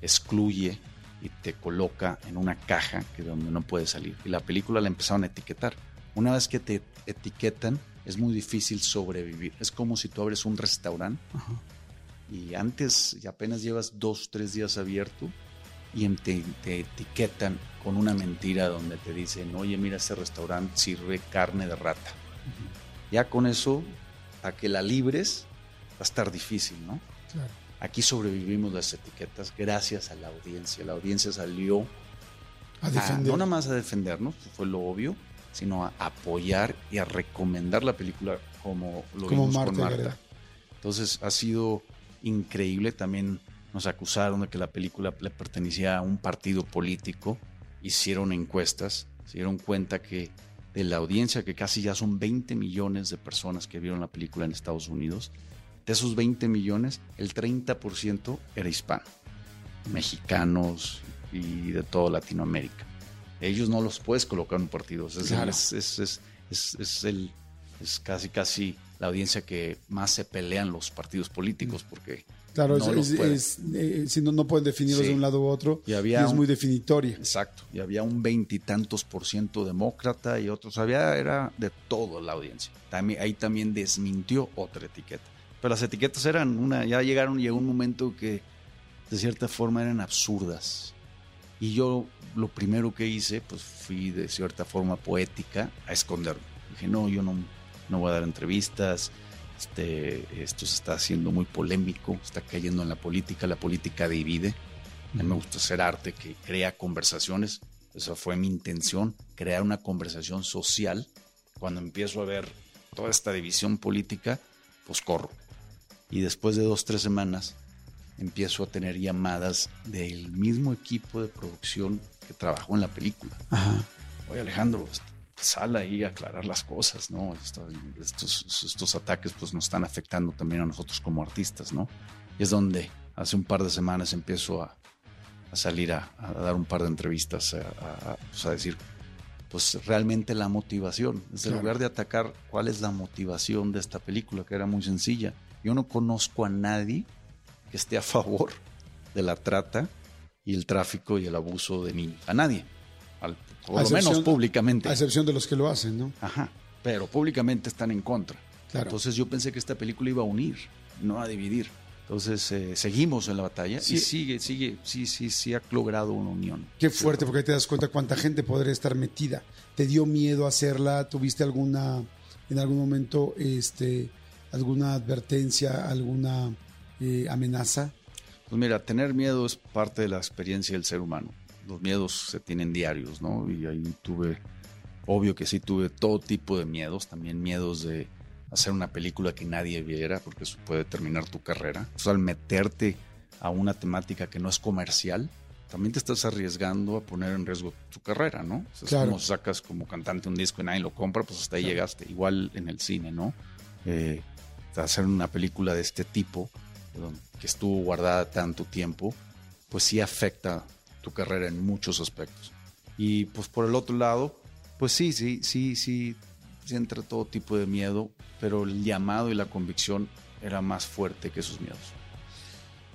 excluye y te coloca en una caja que donde no puedes salir. Y la película la empezaron a etiquetar. Una vez que te etiquetan, es muy difícil sobrevivir. Es como si tú abres un restaurante y antes y apenas llevas dos, tres días abierto, y te, te etiquetan con una mentira donde te dicen, oye, mira, este restaurante sirve carne de rata. Ya con eso, a que la libres, a estar difícil, ¿no? Claro. Aquí sobrevivimos las etiquetas gracias a la audiencia. La audiencia salió A a- defender. no nada más a defendernos, fue lo obvio, sino a apoyar y a recomendar la película como lo Como vimos Marta con Marta. Gareda. Entonces ha sido increíble. También nos acusaron de que la película le pertenecía a un partido político. Hicieron encuestas, se dieron cuenta que de la audiencia, que casi ya son 20 millones de personas que vieron la película en Estados Unidos, de esos 20 millones, el 30% era hispano, mexicanos y de toda Latinoamérica. Ellos no los puedes colocar en un partido. Es, Claro. es, es, es- el, es casi, casi la audiencia que más se pelean los partidos políticos porque Claro, no es, eh, si no, no pueden definirlos Sí. de un lado u otro. Y había es un- muy definitoria. Exacto. Y había un veintitantos por ciento demócrata y otros. Había, era de toda la audiencia. También, ahí también desmintió otra etiqueta. Pero las etiquetas eran una, ya llegaron, llegó un momento que de cierta forma eran absurdas. Y yo lo primero que hice, pues fui de cierta forma poética a esconderme. Dije, no, yo no, no voy a dar entrevistas. Este, esto se está haciendo muy polémico, está cayendo en la política, la política divide. A mí me gusta hacer arte que crea conversaciones. Esa fue mi intención, crear una conversación social. Cuando empiezo a ver toda esta división política, pues corro. Y después de dos, tres semanas, empiezo a tener llamadas del mismo equipo de producción que trabajó en la película. Ajá. Oye, Alejandro, este, sal ahí a aclarar las cosas, ¿no? Esto- Estos, estos ataques pues nos están afectando también a nosotros como artistas, ¿no? Y es donde hace un par de semanas empiezo a, a salir a, a dar un par de entrevistas, a, pues, a decir, pues realmente la motivación, desde Claro. el lugar de atacar cuál es la motivación de esta película, que era muy sencilla. Yo no conozco a nadie que esté a favor de la trata y el tráfico y el abuso de niños. A nadie. Al- por A lo menos públicamente. A excepción de los que lo hacen, ¿no? Ajá. Pero públicamente están en contra. Claro. Entonces yo pensé que esta película iba a unir, no a dividir. Entonces eh, seguimos en la batalla Sí. y sigue, sigue, sí, sí, sí ha logrado una unión. Qué fuerte, porque ahí te das cuenta cuánta gente podría estar metida. ¿Te dio miedo hacerla? ¿Tuviste alguna, en algún momento, este, alguna advertencia, alguna eh, amenaza? Pues mira, tener miedo es parte de la experiencia del ser humano. Los miedos se tienen diarios, ¿no? Y ahí tuve, obvio que sí tuve todo tipo de miedos, también miedos de hacer una película que nadie viera, porque eso puede terminar tu carrera. O sea, al meterte a una temática que no es comercial, también te estás arriesgando a poner en riesgo tu carrera, ¿no? O sea, Claro. Es como sacas como cantante un disco y nadie lo compra, pues hasta ahí llegaste. Igual en el cine, ¿no? Eh, hacer una película de este tipo, que estuvo guardada tanto tiempo, pues sí afecta tu carrera en muchos aspectos. Y pues por el otro lado, pues sí, sí, sí, sí, sí entra todo tipo de miedo, pero el llamado y la convicción era más fuerte que esos miedos.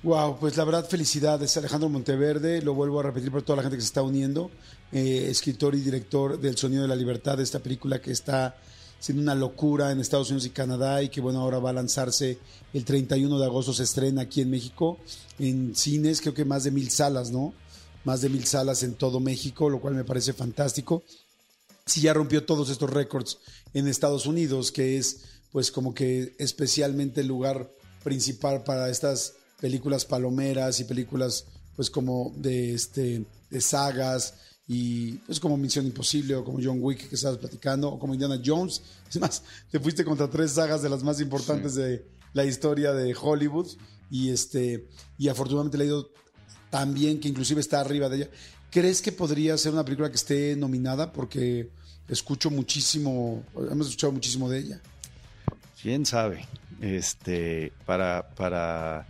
Wow, pues la verdad, felicidades, Alejandro Monteverde. Lo vuelvo a repetir por toda la gente que se está uniendo. eh, escritor y director del Sonido de la Libertad, de esta película que está siendo una locura en Estados Unidos y Canadá y que, bueno, ahora va a lanzarse el 31 de agosto. Se estrena aquí en México, en cines, creo que más de mil salas, ¿no? Más de mil salas en todo México, lo cual me parece fantástico. Si ya rompió todos estos récords en Estados Unidos, que es, pues, como que especialmente el lugar principal para estas películas palomeras y películas pues como de este de sagas y pues como Misión Imposible o como John Wick que estabas platicando o como Indiana Jones. Es más te fuiste contra tres sagas de las más importantes de la historia de Hollywood y este y afortunadamente le ha ido tan bien que inclusive está arriba de ella. ¿crees que podría ser una película que esté nominada? porque escucho muchísimo hemos escuchado muchísimo de ella. Quién sabe este para para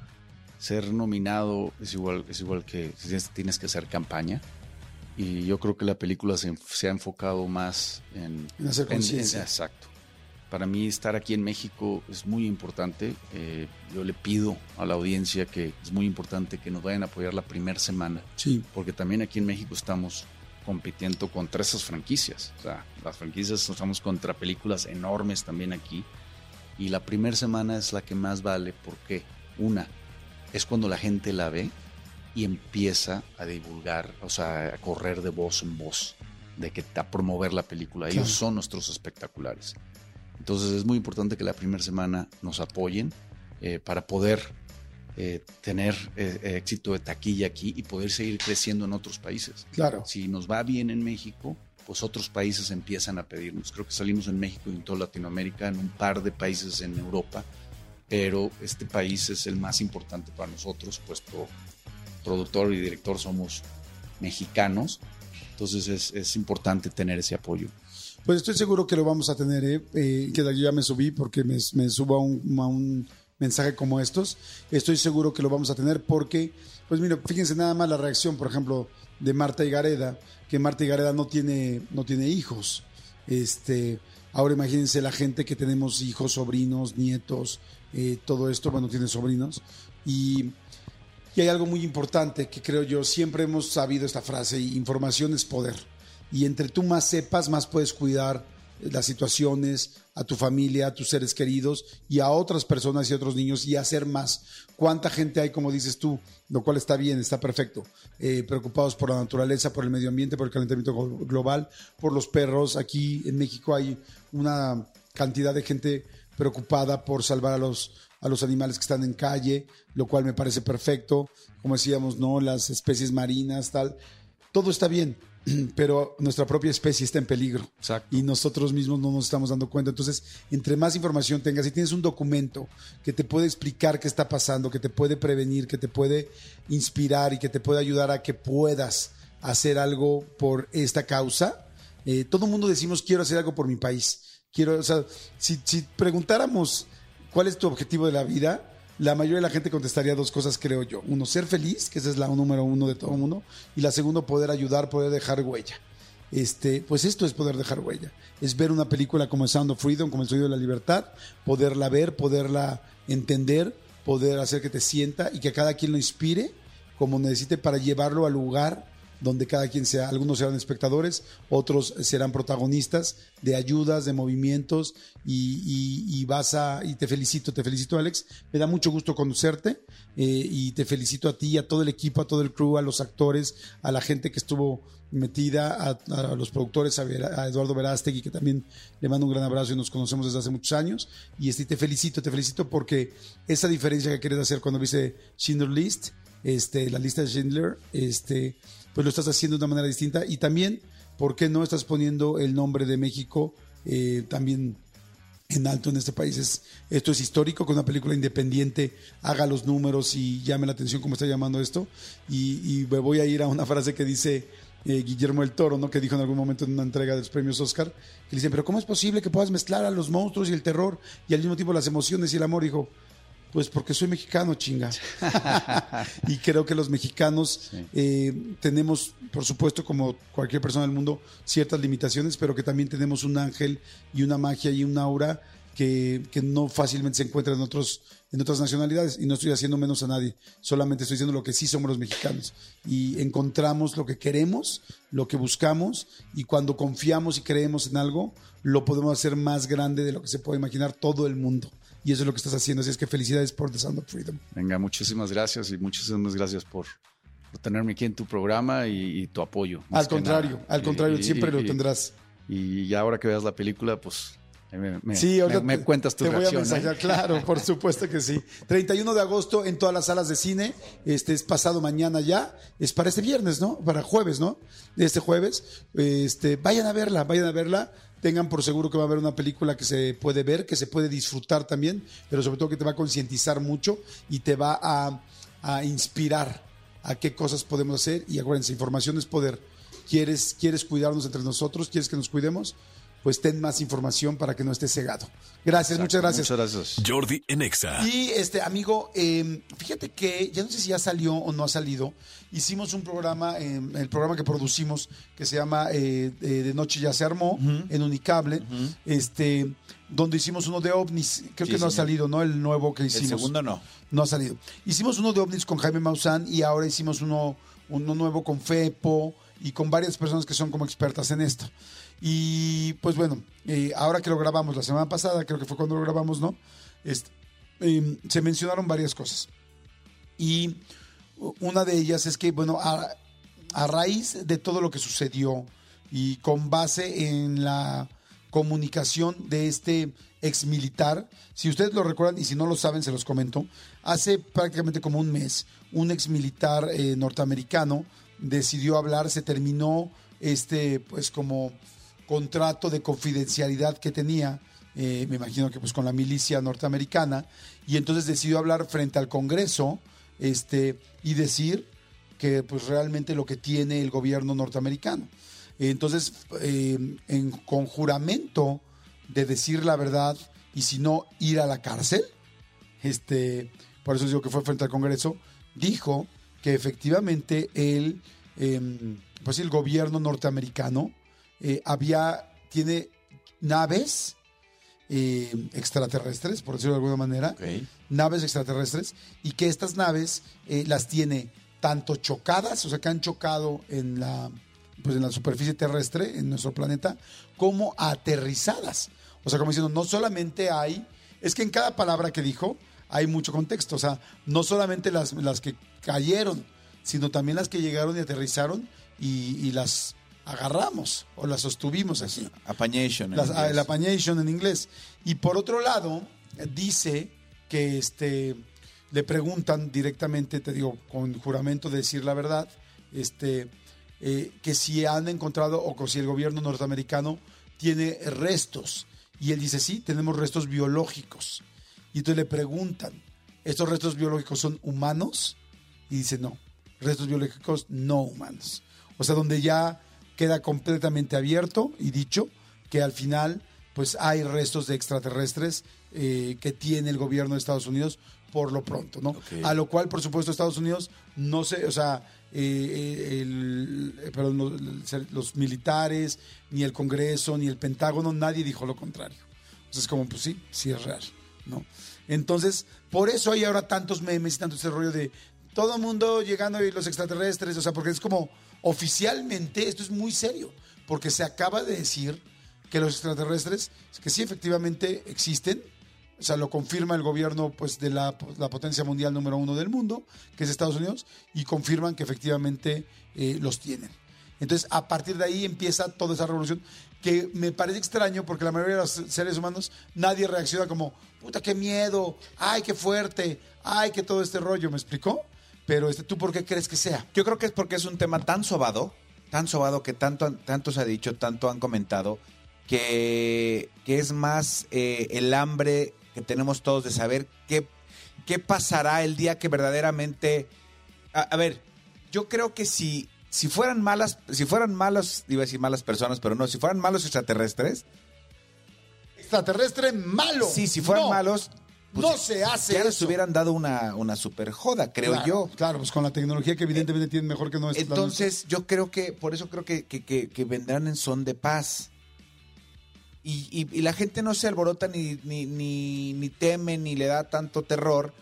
ser nominado es igual es igual que tienes que hacer campaña y yo creo que la película se, se ha enfocado más en En hacer conciencia. exacto para mí estar aquí en México es muy importante Eh, yo le pido a la audiencia que es muy importante que nos vayan a apoyar la primera semana sí porque también aquí en México estamos compitiendo contra esas franquicias. O sea, las franquicias estamos contra películas enormes también aquí. Y la primera semana es la que más vale porque, una, es cuando la gente la ve y empieza a divulgar, o sea, a correr de voz en voz, de que a promover la película. Ellos son nuestros espectaculares. Entonces es muy importante que la primera semana nos apoyen eh, para poder eh, tener eh, éxito de taquilla aquí y poder seguir creciendo en otros países. Claro. Si nos va bien en México, pues otros países empiezan a pedirnos. Creo que salimos en México y en toda Latinoamérica, en un par de países en Europa, pero este país es el más importante para nosotros, puesto productor y director somos mexicanos, entonces es, es importante tener ese apoyo. Pues estoy seguro que lo vamos a tener, ¿eh? Eh, que yo ya me subí porque me, me subo a un, a un mensaje como estos. Estoy seguro que lo vamos a tener porque, pues mira, fíjense nada más la reacción, por ejemplo, de Marta Gareda, que Marta Gareda no tiene, no tiene hijos. Este, ahora imagínense la gente que tenemos hijos, sobrinos, nietos, eh, todo esto, bueno, tiene sobrinos. Y, y hay algo muy importante que creo yo, siempre hemos sabido esta frase, información es poder y entre tú más sepas, más puedes cuidar las situaciones, a tu familia, a tus seres queridos y a otras personas y otros niños y hacer más. ¿Cuánta gente hay, como dices tú, lo cual está bien, está perfecto, eh, preocupados por la naturaleza, por el medio ambiente, por el calentamiento global, por los perros? Aquí en México hay una cantidad de gente preocupada por salvar a los, a los animales que están en calle, lo cual me parece perfecto. Como decíamos, ¿no? Las especies marinas, tal. Todo está bien pero nuestra propia especie está en peligro. Y nosotros mismos no nos estamos dando cuenta. Entonces, entre más información tengas, si tienes un documento que te puede explicar qué está pasando, que te puede prevenir, que te puede inspirar y que te puede ayudar a que puedas hacer algo por esta causa, eh, todo el mundo decimos quiero hacer algo por mi país. Quiero, o sea, si, si preguntáramos cuál es tu objetivo de la vida, la mayoría de la gente contestaría dos cosas, creo yo. Uno, ser feliz, que esa es la número uno de todo el mundo. Y la segunda, poder ayudar, poder dejar huella. Este, pues esto es poder dejar huella. Es ver una película como Sound of Freedom, como El Sonido de la Libertad, poderla ver, poderla entender, poder hacer que te sienta y que cada quien lo inspire como necesite para llevarlo al lugar donde cada quien sea, algunos serán espectadores, otros serán protagonistas de ayudas, de movimientos y, vas a, y te felicito, te felicito Alex, me da mucho gusto conocerte eh, y te felicito a ti, a todo el equipo, a todo el crew, a los actores, a la gente que estuvo metida, a, los productores, a, Eduardo Verástegui, que también le mando un gran abrazo y nos conocemos desde hace muchos años. Y este, te felicito, te felicito porque esa diferencia que quieres hacer cuando viste Schindler List, este, la lista de Schindler, este, pues lo estás haciendo de una manera distinta. Y también, ¿por qué no estás poniendo el nombre de México eh, también en alto en este país? esto es histórico, que una película independiente haga los números y llame la atención como está llamando esto. Y, me voy a ir a una frase que dice eh, Guillermo el Toro, ¿no? que dijo en algún momento en una entrega de los premios Oscar, que le dicen, pero ¿cómo es posible que puedas mezclar a los monstruos y el terror y al mismo tiempo las emociones y el amor? Dijo, pues porque soy mexicano, chinga. y creo que los mexicanos eh, tenemos, por supuesto, como cualquier persona del mundo, ciertas limitaciones, pero que también tenemos un ángel y una magia y un aura que, no fácilmente se encuentra en, otros, en otras nacionalidades. Y no estoy haciendo menos a nadie, solamente estoy diciendo lo que sí somos los mexicanos. Y encontramos lo que queremos, lo que buscamos, y cuando confiamos y creemos en algo, lo podemos hacer más grande de lo que se puede imaginar todo el mundo y eso es lo que estás haciendo. Así es que felicidades por The Sound of Freedom. Venga, muchísimas gracias y muchísimas gracias por, tenerme aquí en tu programa y, tu apoyo. Al contrario, al contrario, siempre lo tendrás. Y ahora que veas la película, pues me, me, cuentas tu te voy a mensajear, ¿eh? claro, por supuesto que sí. 31 de agosto en todas las salas de cine. Este es pasado mañana ya. Es para este viernes, ¿no? Para jueves, ¿no? Este jueves. Este, vayan a verla, vayan a verla tengan por seguro que va a haber una película que se puede ver, que se puede disfrutar también, pero sobre todo que te va a concientizar mucho y te va a, inspirar a qué cosas podemos hacer. Y acuérdense, información es poder. ¿Quieres, ¿Quieres cuidarnos entre nosotros? ¿Quieres que nos cuidemos? Pues ten más información para que no estés cegado. Gracias, muchas gracias. Muchas gracias. Jordi Enexa. Y este amigo, em, fíjate que ya no sé si ya salió o no ha salido. Hicimos un programa, em, el programa que producimos, que se llama eh, De Noche ya se armó, en Unicable, este, donde hicimos uno de ovnis. Creo que no ha salido, ¿no? El nuevo que hicimos. El segundo no. No ha salido. Hicimos uno de ovnis con Jaime Maussan y ahora hicimos uno, uno nuevo con Fepo y con varias personas que son como expertas en esto. Y pues bueno, eh, ahora que lo grabamos la semana pasada, creo que fue cuando lo grabamos, ¿no? Em, se mencionaron varias cosas. Y Una de ellas es que, bueno, a, a raíz de todo lo que sucedió y con base en la comunicación de este ex militar, si ustedes lo recuerdan y si no lo saben, se los comento, hace prácticamente como un mes, un ex militar eh, norteamericano decidió hablar, se terminó este, pues como contrato de confidencialidad que tenía, eh, me imagino que pues con la milicia norteamericana, y entonces decidió hablar frente al Congreso este, y decir que pues realmente lo que tiene el gobierno norteamericano. Entonces, eh, en conjuramento de decir la verdad y si no ir a la cárcel, este, por eso digo que fue frente al Congreso, dijo que efectivamente el, em, pues el gobierno norteamericano eh, había, tiene naves eh, extraterrestres, por decirlo de alguna manera, naves extraterrestres, y que estas naves eh, las tiene tanto chocadas, o sea, que han chocado en la, pues en la superficie terrestre, en nuestro planeta, como aterrizadas. O sea, como diciendo, no solamente hay, es que en cada palabra que dijo hay mucho contexto, o sea, no solamente las, las que cayeron, sino también las que llegaron y aterrizaron y, y las agarramos o las sostuvimos así. Apañation. en Las- ah, el apañation en inglés. Y por otro lado, dice que este, le preguntan directamente, te digo, con juramento de decir la verdad, este, eh, que si han encontrado o que si el gobierno norteamericano tiene restos. Y él dice, sí, tenemos restos biológicos. Y entonces le preguntan, ¿estos restos biológicos son humanos? Y dice, no, restos biológicos no humanos. O sea, donde ya queda completamente abierto y dicho que al final pues hay restos de extraterrestres eh, que tiene el gobierno de Estados Unidos por lo pronto, ¿no? A lo cual, por supuesto, Estados Unidos no sé, o sea, eh, eh, el- eh, perdón, los, los militares, ni el Congreso, ni el Pentágono, nadie dijo lo contrario. Entonces, es como, pues sí, sí es real, ¿no? Entonces, por eso hay ahora tantos memes y tanto ese rollo de todo el mundo llegando y los extraterrestres, o sea, porque es como, oficialmente, esto es muy serio, porque se acaba de decir que los extraterrestres, que sí efectivamente existen, o sea, lo confirma el gobierno pues, de la, la potencia mundial número uno del mundo, que es Estados Unidos, y confirman que efectivamente eh, los tienen. Entonces, a partir de ahí empieza toda esa revolución que me parece extraño porque la mayoría de los seres humanos nadie reacciona como, puta, qué miedo, ay, qué fuerte, ay, qué todo este rollo, ¿me explicó? Pero este, ¿tú por qué crees que sea? Yo creo que es porque es un tema tan sobado, tan sobado que tanto, tanto se ha dicho, tanto han comentado, que, que es más eh, el hambre que tenemos todos de saber qué, qué pasará el día que verdaderamente... A, a ver, yo creo que si, si fueran malas, si fueran malos, iba a decir malas personas, pero no, si fueran malos extraterrestres, Extraterrestre malo. sí, si fueran No, malos, pues no se hace ya eso. les hubieran dado una, una super joda, creo Claro, yo. Claro, pues con la tecnología que evidentemente tienen mejor que nuestra. la Entonces, yo creo que, por eso creo que, que- que- que vendrán en son de paz. Y, y- y la gente no se alborota ni, ni, ni, ni teme ni le da tanto terror,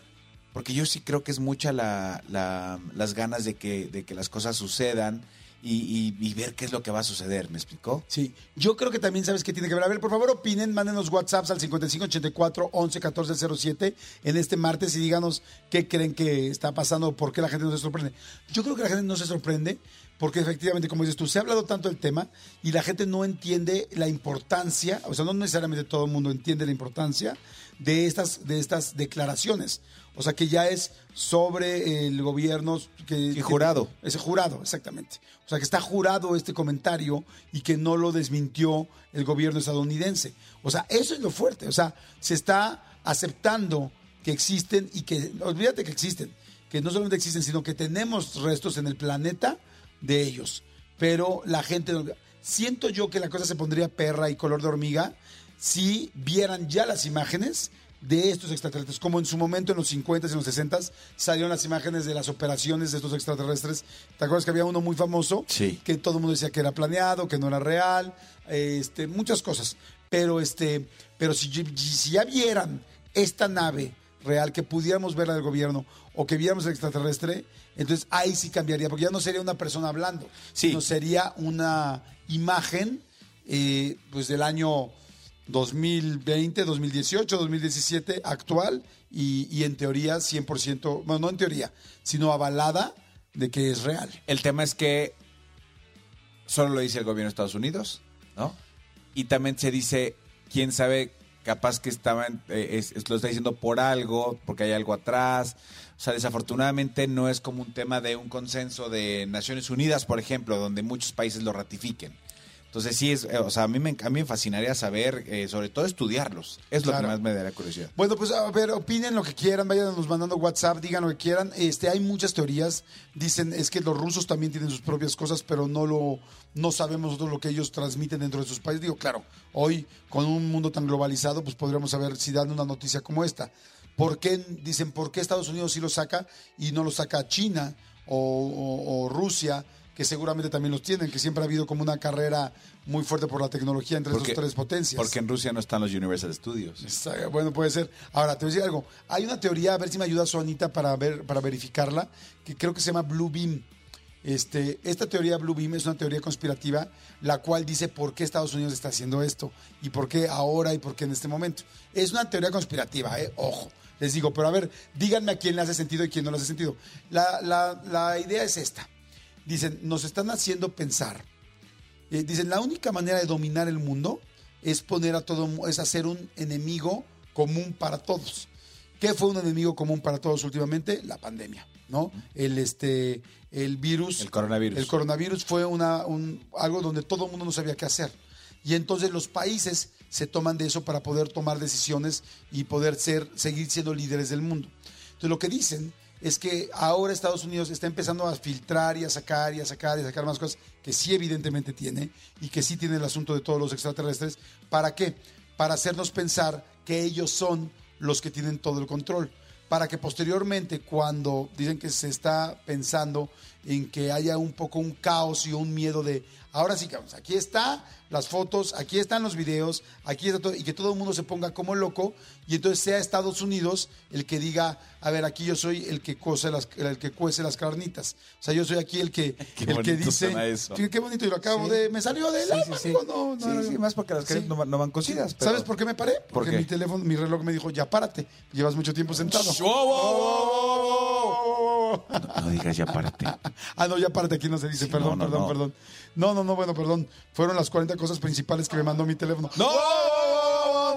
porque yo sí creo que es mucha la, la- las ganas de que, de que las cosas sucedan y, y- y ver qué es lo que va a suceder, ¿me explicó? Sí, yo creo que también sabes qué tiene que ver. A ver, por favor, opinen, mándenos WhatsApps al 5584 11 14 07 en este martes y díganos qué creen que está pasando, por qué la gente no se sorprende. Yo creo que la gente no se sorprende porque efectivamente, como dices tú, se ha hablado tanto del tema y la gente no entiende la importancia, o sea, no necesariamente todo el mundo entiende la importancia de estas, de estas declaraciones. O sea, que ya es sobre el gobierno que... Sí, jurado. Ese jurado, exactamente. O sea, que está jurado este comentario y que no lo desmintió el gobierno estadounidense. O sea, eso es lo fuerte. O sea, se está aceptando que existen y que, olvídate que existen, que no solamente existen, sino que tenemos restos en el planeta de ellos. Pero la gente, no- siento yo que la cosa se pondría perra y color de hormiga si vieran ya las imágenes de estos extraterrestres, como en su momento en los 50s y en los 60s salieron las imágenes de las operaciones de estos extraterrestres. ¿Te acuerdas que había uno muy famoso? Sí. Que todo el mundo decía que era planeado, que no era real, este, muchas cosas. Pero este, pero si, si ya vieran esta nave real, que pudiéramos verla del gobierno o que viéramos el extraterrestre, entonces ahí sí cambiaría, porque ya no sería una persona hablando, Sí. sino sería una imagen eh, pues del año 2020, 2018, 2017, actual y, y en teoría 100%, bueno, no en teoría, sino avalada de que es real. El tema es que solo lo dice el gobierno de Estados Unidos, ¿no? Y también se dice, quién sabe, capaz que estaban, eh, lo está diciendo por algo, porque hay algo atrás. O sea, desafortunadamente no es como un tema de un consenso de Naciones Unidas, por ejemplo, donde muchos países lo ratifiquen. Entonces sí, es, eh, o sea, a mí me, a mí me fascinaría saber, eh, sobre todo estudiarlos. Es lo que más me daría curiosidad. Bueno, pues a ver, opinen lo que quieran, vayan mandando WhatsApp, digan lo que quieran. Este, hay muchas teorías. Dicen es que los rusos también tienen sus propias cosas, pero no lo, no sabemos nosotros lo que ellos transmiten dentro de sus países. Digo, claro, hoy con un mundo tan globalizado, pues podríamos saber si dan una noticia como esta. ¿Por qué dicen por qué Estados Unidos sí lo saca y no lo saca China o, o- o Rusia? Que seguramente también los tienen, que siempre ha habido como una carrera muy fuerte por la tecnología entre Porque- estas tres potencias. Porque en Rusia no están los Universal Studios. Está- Bueno, puede ser. Ahora, te voy a decir algo. Hay una teoría, a ver si me ayuda Sonita para ver, para verificarla, que creo que se llama Blue Beam. Este, esta teoría Blue Beam es una teoría conspirativa, la cual dice por qué Estados Unidos está haciendo esto, y por qué ahora y por qué en este momento. Es una teoría conspirativa, ¿eh? ojo. Les digo, pero a ver, díganme a quién le hace sentido y quién no le hace sentido. La, la- la idea es esta. Dicen, nos están haciendo pensar eh, dicen, la única manera de dominar el mundo es poner a todo, es hacer un enemigo común para todos. ¿Qué fue un enemigo común para todos últimamente? La pandemia, ¿no? El, este, el virus. El coronavirus. El coronavirus fue una, un- algo donde todo el mundo no sabía qué hacer. Y entonces los países se toman de eso para poder tomar decisiones y poder ser, seguir siendo líderes del mundo. Entonces lo que dicen es que ahora Estados Unidos está empezando a filtrar y a sacar y a sacar y a sacar más cosas que sí evidentemente tiene y que sí tiene el asunto de todos los extraterrestres. ¿Para qué? Para hacernos pensar que ellos son los que tienen todo el control. Para que posteriormente, cuando dicen que se está pensando en que haya un poco un caos y un miedo de, ahora sí, cabrón, aquí está las fotos, aquí están los videos, aquí está todo, y que todo el mundo se ponga como loco, y entonces sea Estados Unidos el que diga, a ver, aquí yo soy el que cose las, el que cuece las carnitas. O sea, yo soy aquí el que, Qué el que dice, suena eso. Sí, qué bonito, y lo acabo Sí. de, me salió del Sí, alma, sí, sí. amigo, no, no, Sí, no, más porque las carnes no van- no van cocidas, pero- ¿Sabes por qué me paré? ¿Por Porque qué? mi teléfono, mi reloj me dijo, ya párate, llevas mucho tiempo sentado. No digas ya párate. Ah, no, ya párate, aquí no se dice, perdón, no, no, perdón, perdón. No, no, no, bueno, perdón. Fueron las 40 cosas principales que me mandó mi teléfono. ¡No!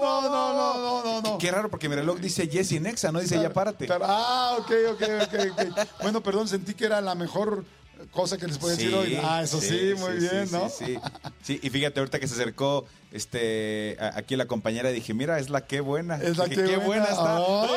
no, no, no, no, no, no. Qué raro porque mi reloj dice Jesse Nexa, no dice ya párate. Claro. Ah, ok, ok, ok, ok. Bueno, perdón, sentí que era la mejor cosa que les podía decir hoy. Ah, eso sí, muy bien, sí, ¿no? Sí, sí. Sí, y fíjate, ahorita que se acercó este a- aquí la compañera, dije, mira, es la que buena. Es la Dije, que qué buena, está. Ay.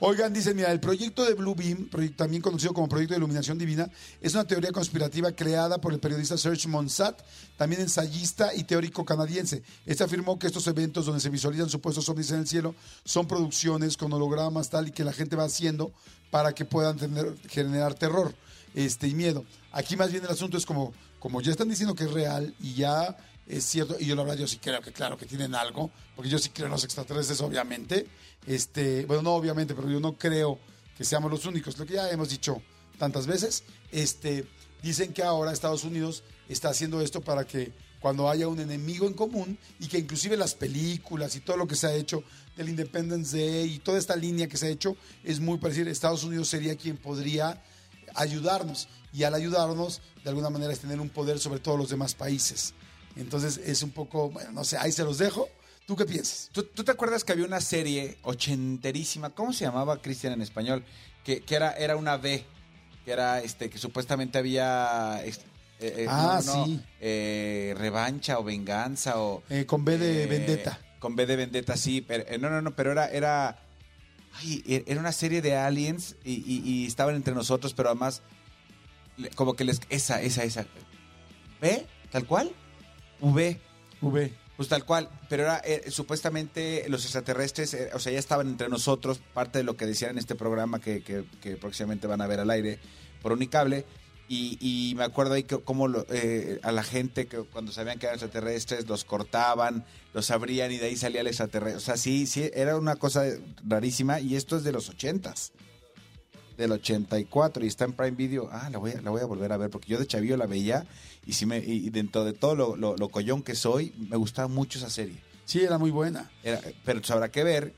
Oigan, dicen, mira, el proyecto de Blue Beam, también conocido como Proyecto de Iluminación Divina, es una teoría conspirativa creada por el periodista Serge Monsat, también ensayista y teórico canadiense. Este afirmó que estos eventos donde se visualizan supuestos ovnis en el cielo son producciones con hologramas tal y que la gente va haciendo para que puedan tener- generar terror este, y miedo. Aquí más bien el asunto es como, como ya están diciendo que es real y ya es cierto, y yo la verdad yo sí creo que claro que tienen algo, porque yo sí creo en los extraterrestres, obviamente. Este, bueno, no obviamente, pero yo no creo que seamos los únicos, lo que ya hemos dicho tantas veces. Este, dicen que ahora Estados Unidos está haciendo esto para que cuando haya un enemigo en común y que inclusive las películas y todo lo que se ha hecho del Independence Day y toda esta línea que se ha hecho es muy parecida. Estados Unidos sería quien podría ayudarnos y al ayudarnos de alguna manera es tener un poder sobre todos los demás países. Entonces es un poco, bueno, no sé, ahí se los dejo. ¿Tú qué piensas? ¿Tú, tú te acuerdas que había una serie ochenterísima? ¿Cómo se llamaba Cristian en español? Que, que era, era una B, que era este, que supuestamente había eh, eh, Ah, sí. eh, revancha o venganza o Eh, con B de vendetta. Con B de vendetta, sí, pero no, no, no, pero era, era, ay, e- era una serie de aliens y, y- y estaban entre nosotros, pero además como que les, esa, esa, esa, ¿B? ¿Tal cual? V. V. Pues tal cual, pero era eh, supuestamente los extraterrestres, eh, o sea, ya estaban entre nosotros, parte de lo que decían en este programa que, que- que próximamente van a ver al aire por Unicable. Y, y me acuerdo ahí que cómo lo- eh, a la gente que cuando sabían que eran extraterrestres los cortaban, los abrían y de ahí salía el extraterrestre. O sea, sí, sí, era una cosa rarísima y esto es de los ochentas. Del 84 y está en Prime Video. Ah, la voy a, la voy a volver a ver porque yo de chavillo la veía y, sí me, y dentro de todo lo, lo, lo collón que soy, me gustaba mucho esa serie. Sí, era muy buena. Era- pero pues habrá que ver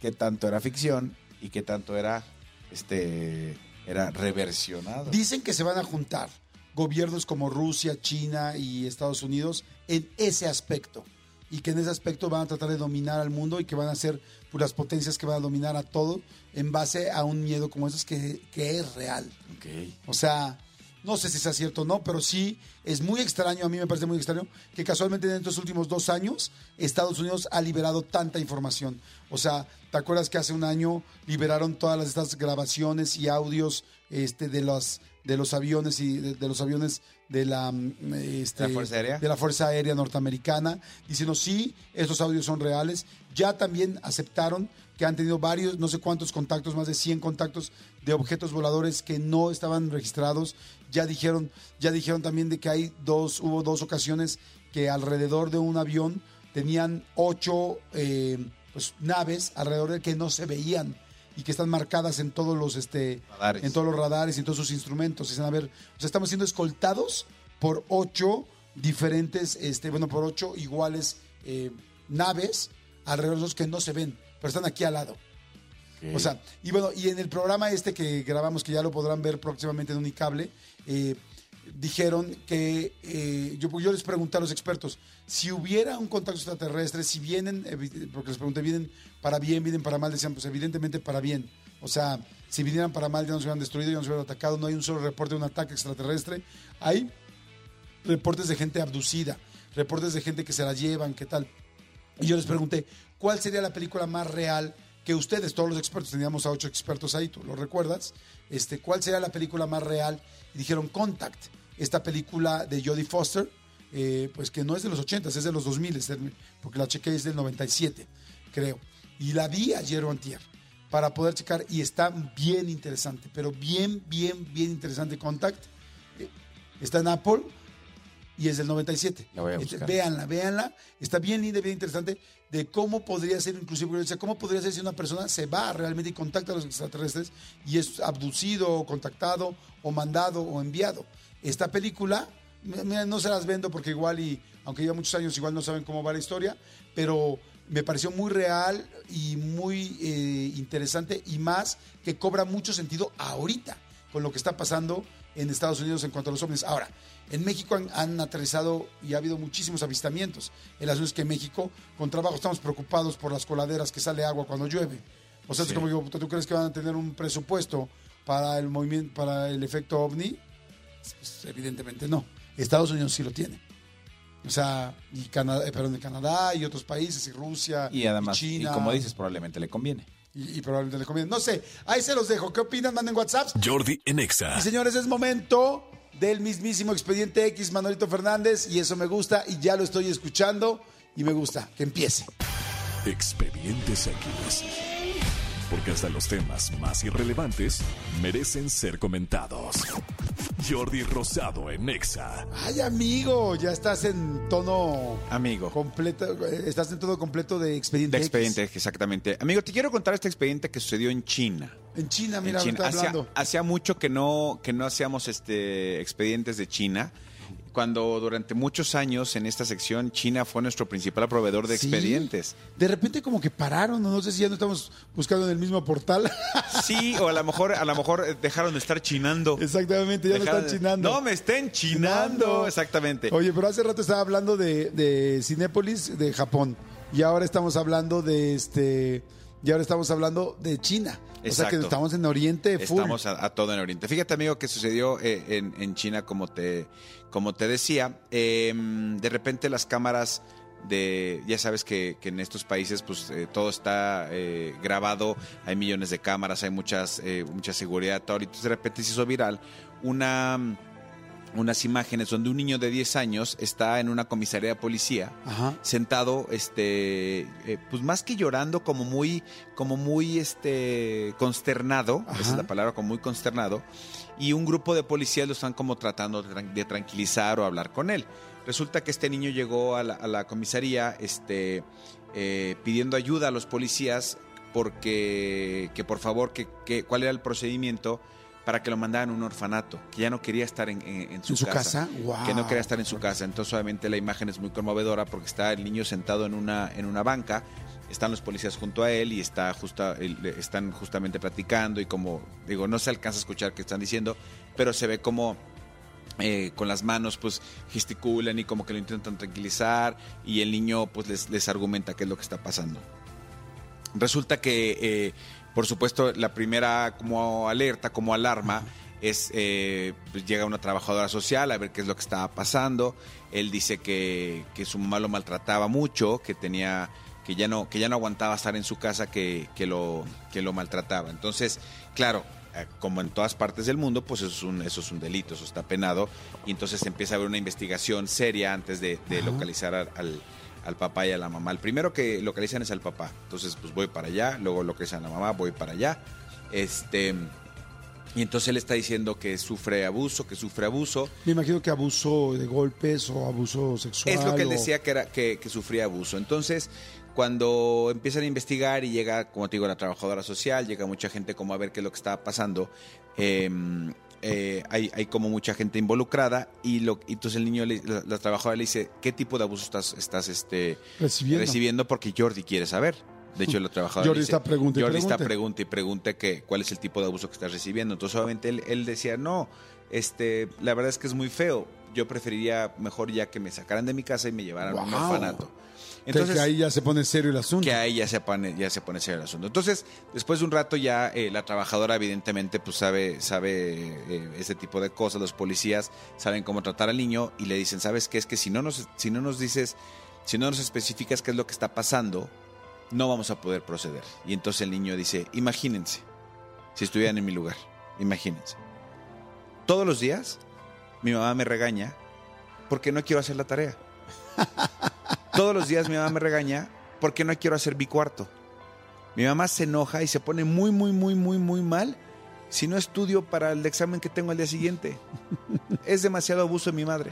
qué tanto era ficción y qué tanto era este era reversionado. Dicen que se van a juntar gobiernos como Rusia, China y Estados Unidos en ese aspecto. Y que en ese aspecto van a tratar de dominar al mundo y que van a ser las potencias que van a dominar a todo en base a un miedo como esos que, que es real. Ok. O sea, no sé si sea cierto o no, pero sí es muy extraño, a mí me parece muy extraño, que casualmente en estos últimos dos años Estados Unidos ha liberado tanta información. O sea, ¿te acuerdas que hace un año liberaron todas las, estas grabaciones y audios este, de, los, de los aviones y de, de los aviones de la, mm, este, ¿De la Fuerza Aérea? de la Fuerza Aérea Norteamericana, diciendo sí, estos audios son reales. Ya también aceptaron que han tenido varios, no sé cuántos contactos, más de 100 contactos de objetos voladores que no estaban registrados. Ya dijeron, ya dijeron también de que hay dos, hubo dos ocasiones que alrededor de un avión tenían ocho eh, pues, naves alrededor de que no se veían y que están marcadas en todos los este Radares. en todos los radares y en todos sus instrumentos. Dicen, a ver, o sea, estamos siendo escoltados por ocho diferentes, este, bueno, por ocho iguales eh, naves alrededor de los que no se ven, pero están aquí al lado. O sea, y bueno, y en el programa este que grabamos, que ya lo podrán ver próximamente en Unicable, eh, dijeron que eh, yo, yo les pregunté a los expertos, si hubiera un contacto extraterrestre, si vienen, porque les pregunté, ¿vienen para bien, vienen para mal? Decían, pues evidentemente para bien. O sea, si vinieran para mal ya nos hubieran destruido, ya nos hubieran atacado, no hay un solo reporte de un ataque extraterrestre. Hay reportes de gente abducida, reportes de gente que se la llevan, ¿qué tal? Y yo les pregunté, ¿cuál sería la película más real que ustedes, todos los expertos, teníamos a ocho expertos ahí, tú lo recuerdas? Este, ¿Cuál sería la película más real? Y dijeron Contact, esta película de Jodie Foster, eh, pues que no es de los 80, es de los 2000, es del- porque la chequé es del 97, creo. Y la vi ayer o antier para poder checar y está bien interesante, pero bien, bien, bien interesante Contact. Eh, Está en Apple y es del 97. La voy a Este, buscar. véanla, véanla. Está bien linda, bien interesante de cómo podría ser, inclusive, o sea, cómo podría ser si una persona se va realmente y contacta a los extraterrestres y es abducido o contactado o mandado o enviado. Esta película, mira, no se las vendo porque igual y, aunque lleva muchos años, igual no saben cómo va la historia, pero me pareció muy real y muy eh, interesante y más que cobra mucho sentido ahorita con lo que está pasando en Estados Unidos en cuanto a los ovnis. Ahora, en México han, han aterrizado y ha habido muchísimos avistamientos. El asunto es que en México, con trabajo, estamos preocupados por las coladeras que sale agua cuando llueve. O sea, es como digo, ¿tú crees que van a tener un presupuesto para el movimiento, para el efecto ovni? Pues, evidentemente no. Estados Unidos sí lo tiene. O sea, y Canadá, eh, perdón, y Canadá y otros países, y Rusia, Y además, y, China. como dices, probablemente le conviene. Y, y probablemente le conviene. No sé, ahí se los dejo. ¿Qué opinan? Manden WhatsApp. Jordi en Exa. Y señores, es momento del mismísimo expediente X Manolito Fernández y eso me gusta y ya lo estoy escuchando y me gusta que empiece. Expedientes X. Porque hasta los temas más irrelevantes merecen ser comentados. Jordi Rosado en Exa. Ay, amigo, ya estás en tono Amigo. completo, estás en todo completo de expediente De X. expediente, exactamente. Amigo, te quiero contar este expediente que sucedió en China. En China, En mira, me China. hablando. hacía mucho que no, que no hacíamos este expedientes de China. Cuando durante muchos años en esta sección China fue nuestro principal proveedor de Sí. expedientes. De repente como que pararon, no, No sé si ya no estamos buscando en el mismo portal. Sí, o a lo mejor, a lo mejor eh, dejaron de estar chinando. Exactamente, ya no Dejaron están de- chinando. No, me estén chinando. Chinando. Exactamente. Oye, pero hace rato estaba hablando de, de Cinépolis, de Japón. Y ahora estamos hablando de este. Y ahora estamos hablando de China. O sea que Exacto. estamos en Oriente full. Estamos a, a todo en Oriente. Fíjate, amigo, que sucedió eh, en, en China, como te, como te decía. eh, de repente las cámaras de, ya sabes que, que en estos países pues eh, todo está eh, grabado, hay millones de cámaras, hay muchas, eh, mucha seguridad, todo. Y de repente se hizo viral una unas imágenes donde un niño de 10 años está en una comisaría de policía Ajá. sentado, este, eh, pues más que llorando, como muy, como muy, este, consternado, Ajá. esa es la palabra, como muy consternado, y un grupo de policías lo están como tratando de, tran- de tranquilizar o hablar con él. Resulta que este niño llegó a la, a la comisaría, este, eh, pidiendo ayuda a los policías porque que por favor, que, que- cuál era el procedimiento para que lo mandaran a un orfanato, que ya no quería estar en, en- en su, ¿En su casa? Guau. que no quería estar en su casa. Entonces obviamente la imagen es muy conmovedora porque está el niño sentado en una, en una banca, están los policías junto a él y está justa, están justamente platicando y como digo, no se alcanza a escuchar qué están diciendo, pero se ve como eh, con las manos pues gesticulan y como que lo intentan tranquilizar y el niño pues les, les argumenta qué es lo que está pasando. Resulta que, eh, por supuesto, la primera como alerta, como alarma, es eh, pues llega una trabajadora social a ver qué es lo que estaba pasando. Él dice que, que su mamá lo maltrataba mucho, que tenía que ya no que ya no aguantaba estar en su casa, que, que lo que lo maltrataba. Entonces, claro, eh, como en todas partes del mundo, pues eso es un eso es un delito, eso está penado y entonces empieza a haber una investigación seria antes de, de localizar al, al al papá y a la mamá. El primero que localizan es al papá. Entonces, pues voy para allá, luego localizan a la mamá, voy para allá. Este y entonces él está diciendo que sufre abuso, que sufre abuso. Me imagino que abuso de golpes o abuso sexual. Es lo que él o- decía que era que, que sufría abuso. Entonces, cuando empiezan a investigar y llega, como te digo, la trabajadora social, llega mucha gente como a ver qué es lo que estaba pasando. eh, eh, hay, hay como mucha gente involucrada y, lo, y entonces el niño, le- la, la trabajadora le dice, ¿qué tipo de abuso estás, estás este, Recibiendo. recibiendo? Porque Jordi quiere saber. De hecho, la trabajadora Jordi dice- está pregunta y Jordi está pregunte. pregunta y pregunta que, cuál es el tipo de abuso que estás recibiendo. Entonces, obviamente, él, él decía, no, este, la verdad es que es muy feo. Yo preferiría mejor ya que me sacaran de mi casa y me llevaran a un orfanato. Entonces, que ahí ya se pone serio el asunto. que ahí ya se pone, ya se pone serio el asunto. Entonces, después de un rato ya eh, la trabajadora evidentemente pues sabe, sabe eh, ese tipo de cosas, los policías saben cómo tratar al niño y le dicen, ¿sabes qué? Es que si no nos, si no nos dices, si no nos especificas qué es lo que está pasando, no vamos a poder proceder. Y entonces el niño dice, imagínense, si estuvieran en mi lugar, imagínense. Todos los días mi mamá me regaña porque no quiero hacer la tarea. Todos los días mi mamá me regaña porque no quiero hacer mi cuarto. Mi mamá se enoja y se pone muy, muy, muy, muy, muy mal si no estudio para el examen que tengo al día siguiente. Es demasiado abuso de mi madre.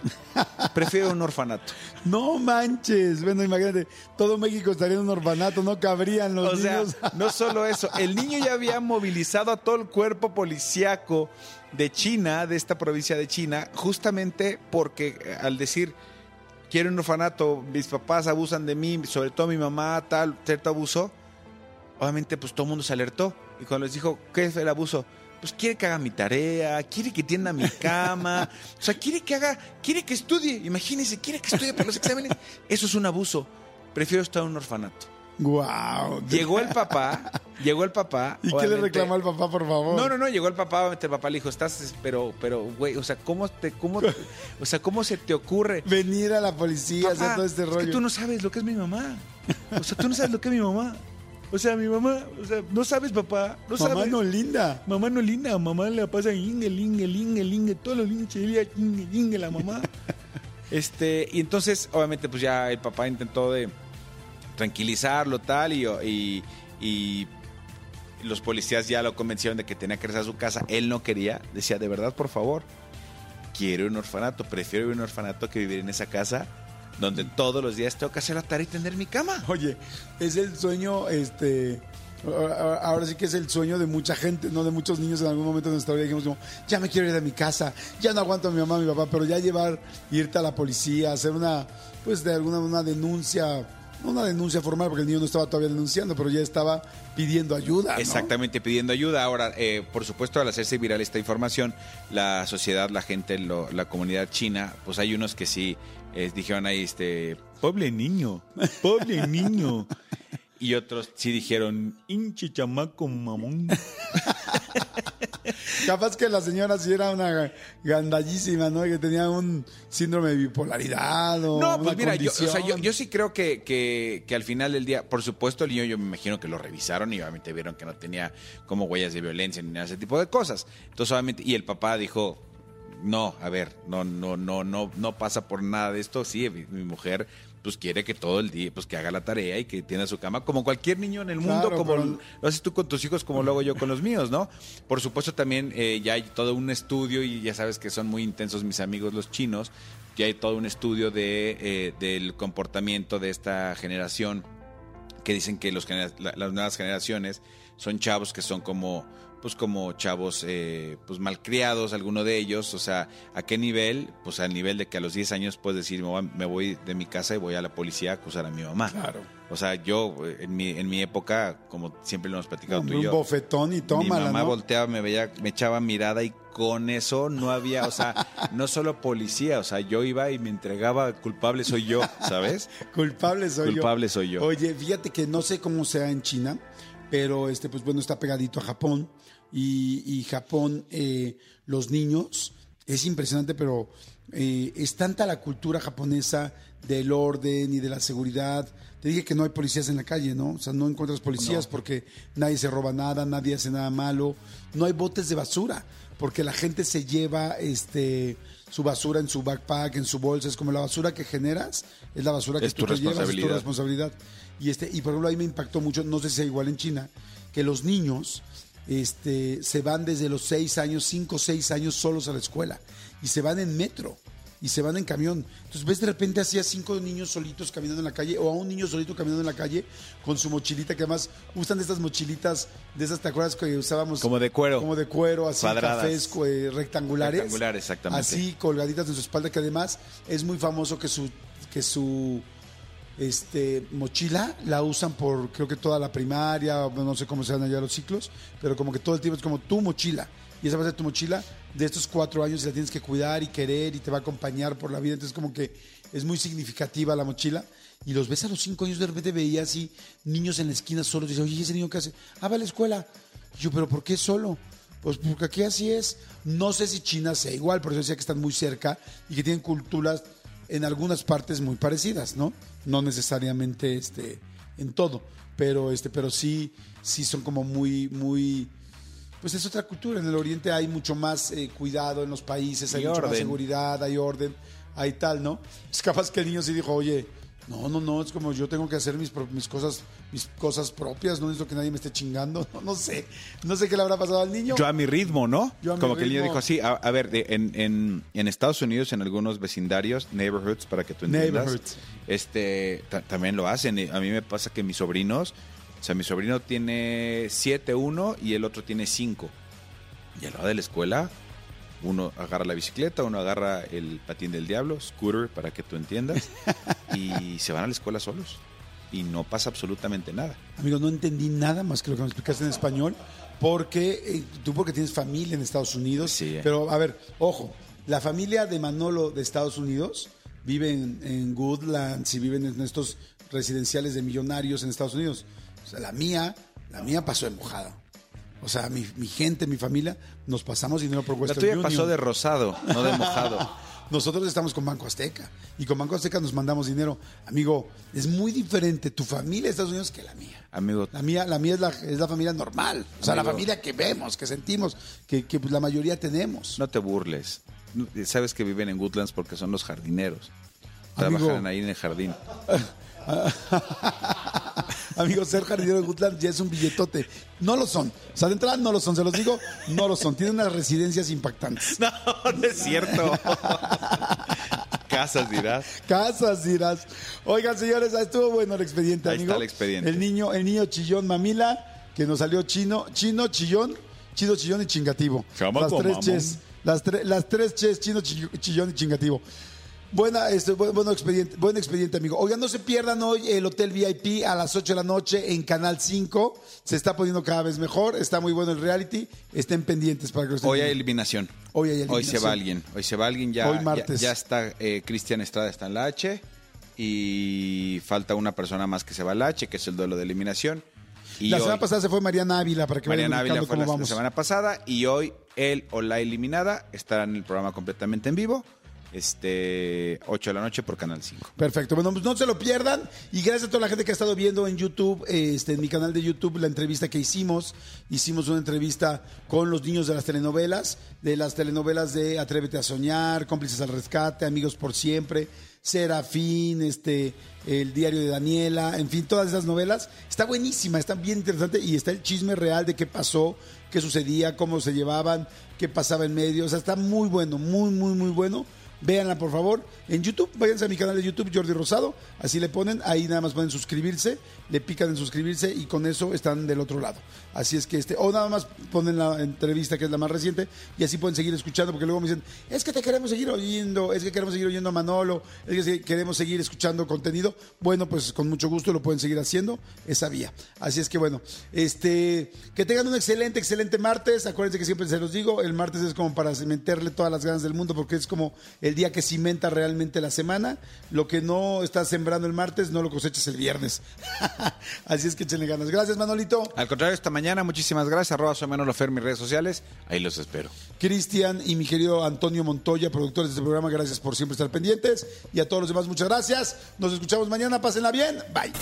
Prefiero un orfanato. No manches. Bueno, imagínate, todo México estaría en un orfanato, no cabrían los O sea, niños. no solo eso, el niño ya había movilizado a todo el cuerpo policíaco de China, de esta provincia de China, justamente porque eh, al decir quiero un orfanato, mis papás abusan de mí, sobre todo mi mamá, tal, cierto abuso, obviamente pues todo el mundo se alertó. Y cuando les dijo, ¿qué es el abuso? Pues quiere que haga mi tarea, quiere que tienda mi cama, o sea, quiere que haga, quiere que estudie, imagínense, quiere que estudie para los exámenes. Eso es un abuso. Prefiero estar en un orfanato. Guau. Llegó el papá, llegó el papá. ¿Y qué le reclamó al papá, por favor? No, no, no, llegó el papá, obviamente el papá le dijo, estás, pero, pero, güey, o sea, ¿cómo te, cómo, o sea, cómo se te ocurre? Venir a la policía, hacer Papá, todo este es rollo. que tú no sabes lo que es mi mamá. O sea, tú no sabes lo que es mi mamá. O sea, mi mamá, o sea, no sabes, papá, no Mamá sabes. no linda. Mamá no linda, mamá le pasa inge, linge, linge, linge, todos los linches, inge, inge, la mamá. Este, y entonces, obviamente, pues ya el papá intentó de tranquilizarlo, tal, y, y, y los policías ya lo convencieron de que tenía que regresar a su casa. Él no quería, decía, de verdad, por favor, quiero un orfanato, prefiero ir a un orfanato que vivir en esa casa donde todos los días tengo que hacer la tarea y tender mi cama. Oye, es el sueño, este. ahora- Ahora sí que es el sueño de mucha gente, no de muchos niños en algún momento de nuestra vida. Dijimos como, ya me quiero ir de mi casa, ya no aguanto a mi mamá, a mi papá, pero ya llevar, irte a la policía, hacer una, pues de alguna una denuncia, no una denuncia formal, porque el niño no estaba todavía denunciando, pero ya estaba pidiendo ayuda. ¿no? Exactamente, pidiendo ayuda. Ahora, eh, por supuesto, al hacerse viral esta información, la sociedad, la gente, lo- la comunidad china, pues hay unos que sí eh, dijeron ahí, este, pobre niño, pobre niño. Y otros sí dijeron, hinche chamaco mamón. Capaz que la señora sí era una gandallísima, ¿no? Que tenía un síndrome de bipolaridad o No, pues una mira, yo, o sea, yo, yo sí creo que, que, que al final del día, por supuesto, el niño yo me imagino que lo revisaron y obviamente vieron que no tenía como huellas de violencia ni nada de ese tipo de cosas. Entonces, obviamente, y el papá dijo, no, a ver, no, no, no, no, no pasa por nada de esto. Sí, mi mujer pues quiere que todo el día, pues que haga la tarea y que tienda su cama, como cualquier niño en el mundo, Claro, como pero- lo haces tú con tus hijos, como lo hago yo con los míos, ¿no? Por supuesto también eh, ya hay todo un estudio y ya sabes que son muy intensos mis amigos los chinos, ya hay todo un estudio de, eh, del comportamiento de esta generación que dicen que los las nuevas generaciones son chavos que son como pues como chavos eh, pues malcriados, alguno de ellos, o sea, ¿a qué nivel? Pues al nivel de que a los 10 años puedes decir, me voy, de mi casa y voy a la policía a acusar a mi mamá. Claro. O sea, yo eh, en mi, en mi época, como siempre lo hemos platicado tú y un yo, bofetón y mi tómala, mamá ¿no? volteaba, me veía, me echaba mirada y con eso no había, o sea, no solo policía, o sea, yo iba y me entregaba, culpable soy yo, ¿sabes? Culpable soy Culpable yo. soy yo. Oye, fíjate que no sé cómo sea en China, pero este, pues bueno, está pegadito a Japón. Y, y Japón, eh, los niños, es impresionante, pero eh, es tanta la cultura japonesa del orden y de la seguridad. Te dije que no hay policías en la calle, ¿no? O sea, no encuentras policías porque nadie se roba nada, nadie hace nada malo. No hay botes de basura porque la gente se lleva este su basura en su backpack, en su bolsa. Es como la basura que generas, es la basura que Es tú te llevas, es tu responsabilidad. Y, este, y por ejemplo, ahí me impactó mucho, no sé si sea igual en China, que los niños este, se van desde los 6 años, 5 o 6 años solos a la escuela. Y se van en metro. Y se van en camión. Entonces ves de repente así a cinco niños solitos caminando en la calle o a un niño solito caminando en la calle con su mochilita, que además usan de estas mochilitas, de esas, ¿te acuerdas que usábamos? Como de cuero. Como de cuero, así Cuadradas. cafés eh, rectangulares. Rectangulares, exactamente. Así colgaditas en su espalda, que además es muy famoso que su, que su este, mochila la usan por creo que toda la primaria, no sé cómo se dan allá los ciclos, pero como que todo el tiempo es como tu mochila. Y esa va a ser tu mochila de estos cuatro años y la tienes que cuidar y querer y te va a acompañar por la vida. Entonces como que es muy significativa la mochila. Y los ves a los cinco años, de repente veía así niños en la esquina solos. Dice, oye, ¿y ese niño qué hace? Ah, va a la escuela. Yo, ¿pero por qué solo? Pues porque aquí así es. No sé si China sea igual, por eso decía que están muy cerca y que tienen culturas en algunas partes muy parecidas, ¿no? No necesariamente este, en todo, pero, este, pero sí, sí son como muy, muy, pues es otra cultura. En el Oriente hay mucho más eh, cuidado en los países, hay Y mucho más seguridad, hay orden, hay tal, ¿no? Es capaz que el niño sí dijo, oye, no, no, no, es como yo tengo que hacer mis, mis cosas, mis cosas propias, no necesito que nadie me esté chingando, no, no sé, no sé qué le habrá pasado al niño. Yo a mi ritmo, ¿no? Yo a mi Como que el niño dijo así, a, a ver, de- en, en, en Estados Unidos, en algunos vecindarios, neighborhoods, para que tú entiendas, este, ta- también lo hacen. A mí me pasa que mis sobrinos, o sea, mi sobrino tiene 7, uno y el otro tiene 5. Y a la hora de la escuela, uno agarra la bicicleta, uno agarra el patín del diablo, scooter, para que tú entiendas, y se van a la escuela solos. Y no pasa absolutamente nada. Amigo, no entendí nada más que lo que me explicaste en español, porque eh, tú porque tienes familia en Estados Unidos, Sí. pero a ver, ojo, la familia de Manolo de Estados Unidos vive en, en Woodlands y viven en estos residenciales de millonarios en Estados Unidos. O sea, la mía, la mía pasó de mojada. O sea, mi, mi gente, mi familia, nos pasamos dinero por La Western tuya Union. pasó de rosado, no de mojado. Nosotros estamos con Banco Azteca y con Banco Azteca nos mandamos dinero. Amigo, es muy diferente tu familia de Estados Unidos que la mía. Amigo, La mía, la mía es, la, es la familia normal. O sea, la familia que vemos, que sentimos, que, que pues, la mayoría tenemos. No te burles. No- Sabes que viven en Woodlands porque son los jardineros. Amigo. Trabajan ahí en el jardín. Amigo, ser jardinero de Woodland ya es un billetote. No lo son. O sea, de entrada no lo son, se los digo, no lo son. Tienen unas residencias impactantes. No, no es cierto. Casas dirás. Casas, dirás. Oigan, señores, estuvo bueno el expediente, Ahí amigo. está el expediente. El niño, el niño chillón mamila, que nos salió chino, chino, chillón, chido, chillón y chingativo. Las tres ches, las, tre- las tres ches, chino, chi- chillón y chingativo. Buena, este, buen, bueno expediente, buen expediente, amigo. Oigan, no se pierdan hoy el Hotel VIP a las 8 de la noche en Canal 5. Se está poniendo cada vez mejor. Está muy bueno el reality. Estén pendientes para que lo estén Hoy hay eliminación. Hoy hay Hoy eliminación. se va alguien. Hoy se va alguien. Ya, Hoy martes. Ya, está eh, Cristian Estrada está en la H. Y falta una persona más que se va a la H, que es el duelo de eliminación. Y La hoy- semana pasada se fue Mariana Ávila para que Mariana Ávila fue la, vamos. semana pasada y hoy él o la eliminada estarán en el programa completamente en vivo. Este 8 de la noche por Canal 5. Perfecto, bueno, pues no se lo pierdan y gracias a toda la gente que ha estado viendo en YouTube, este, en mi canal de YouTube, la entrevista que hicimos. Hicimos una entrevista con los niños de las telenovelas, de las telenovelas de Atrévete a Soñar, Cómplices al Rescate, Amigos por Siempre, Serafín, este, El Diario de Daniela, en fin, todas esas novelas. Está buenísima, está bien interesante y está el chisme real de qué pasó, qué sucedía, cómo se llevaban, qué pasaba en medio. O sea, está muy bueno, muy, muy, muy bueno Véanla, por favor. En YouTube, váyanse a mi canal de YouTube, Jordi Rosado. Así le ponen, ahí nada más pueden suscribirse, le pican en suscribirse y con eso están del otro lado. Así es que este, o nada más ponen la entrevista que es la más reciente y así pueden seguir escuchando porque luego me dicen, es que te queremos seguir oyendo, es que queremos seguir oyendo a Manolo, es que queremos seguir escuchando contenido. Bueno, pues con mucho gusto lo pueden seguir haciendo esa vía. Así es que bueno, este, que tengan un excelente, excelente martes. Acuérdense que siempre se los digo, el martes es como para meterle todas las ganas del mundo porque es como el día que cimenta realmente la semana. Lo que no estás sembrando el martes, no lo cosechas el viernes. Así es que échenle ganas. Gracias, Manolito. Al contrario, esta mañana, muchísimas gracias. Arroba soy Manolo Fer, mis redes sociales. Ahí los espero. Cristian y mi querido Antonio Montoya, productores de este programa, gracias por siempre estar pendientes. Y a todos los demás, muchas gracias. Nos escuchamos mañana. Pásenla bien. Bye.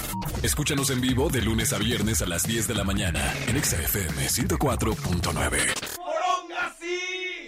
Escúchanos en vivo de lunes a viernes a las 10 de la mañana en XFM 104.9. ¡Moronga, sí!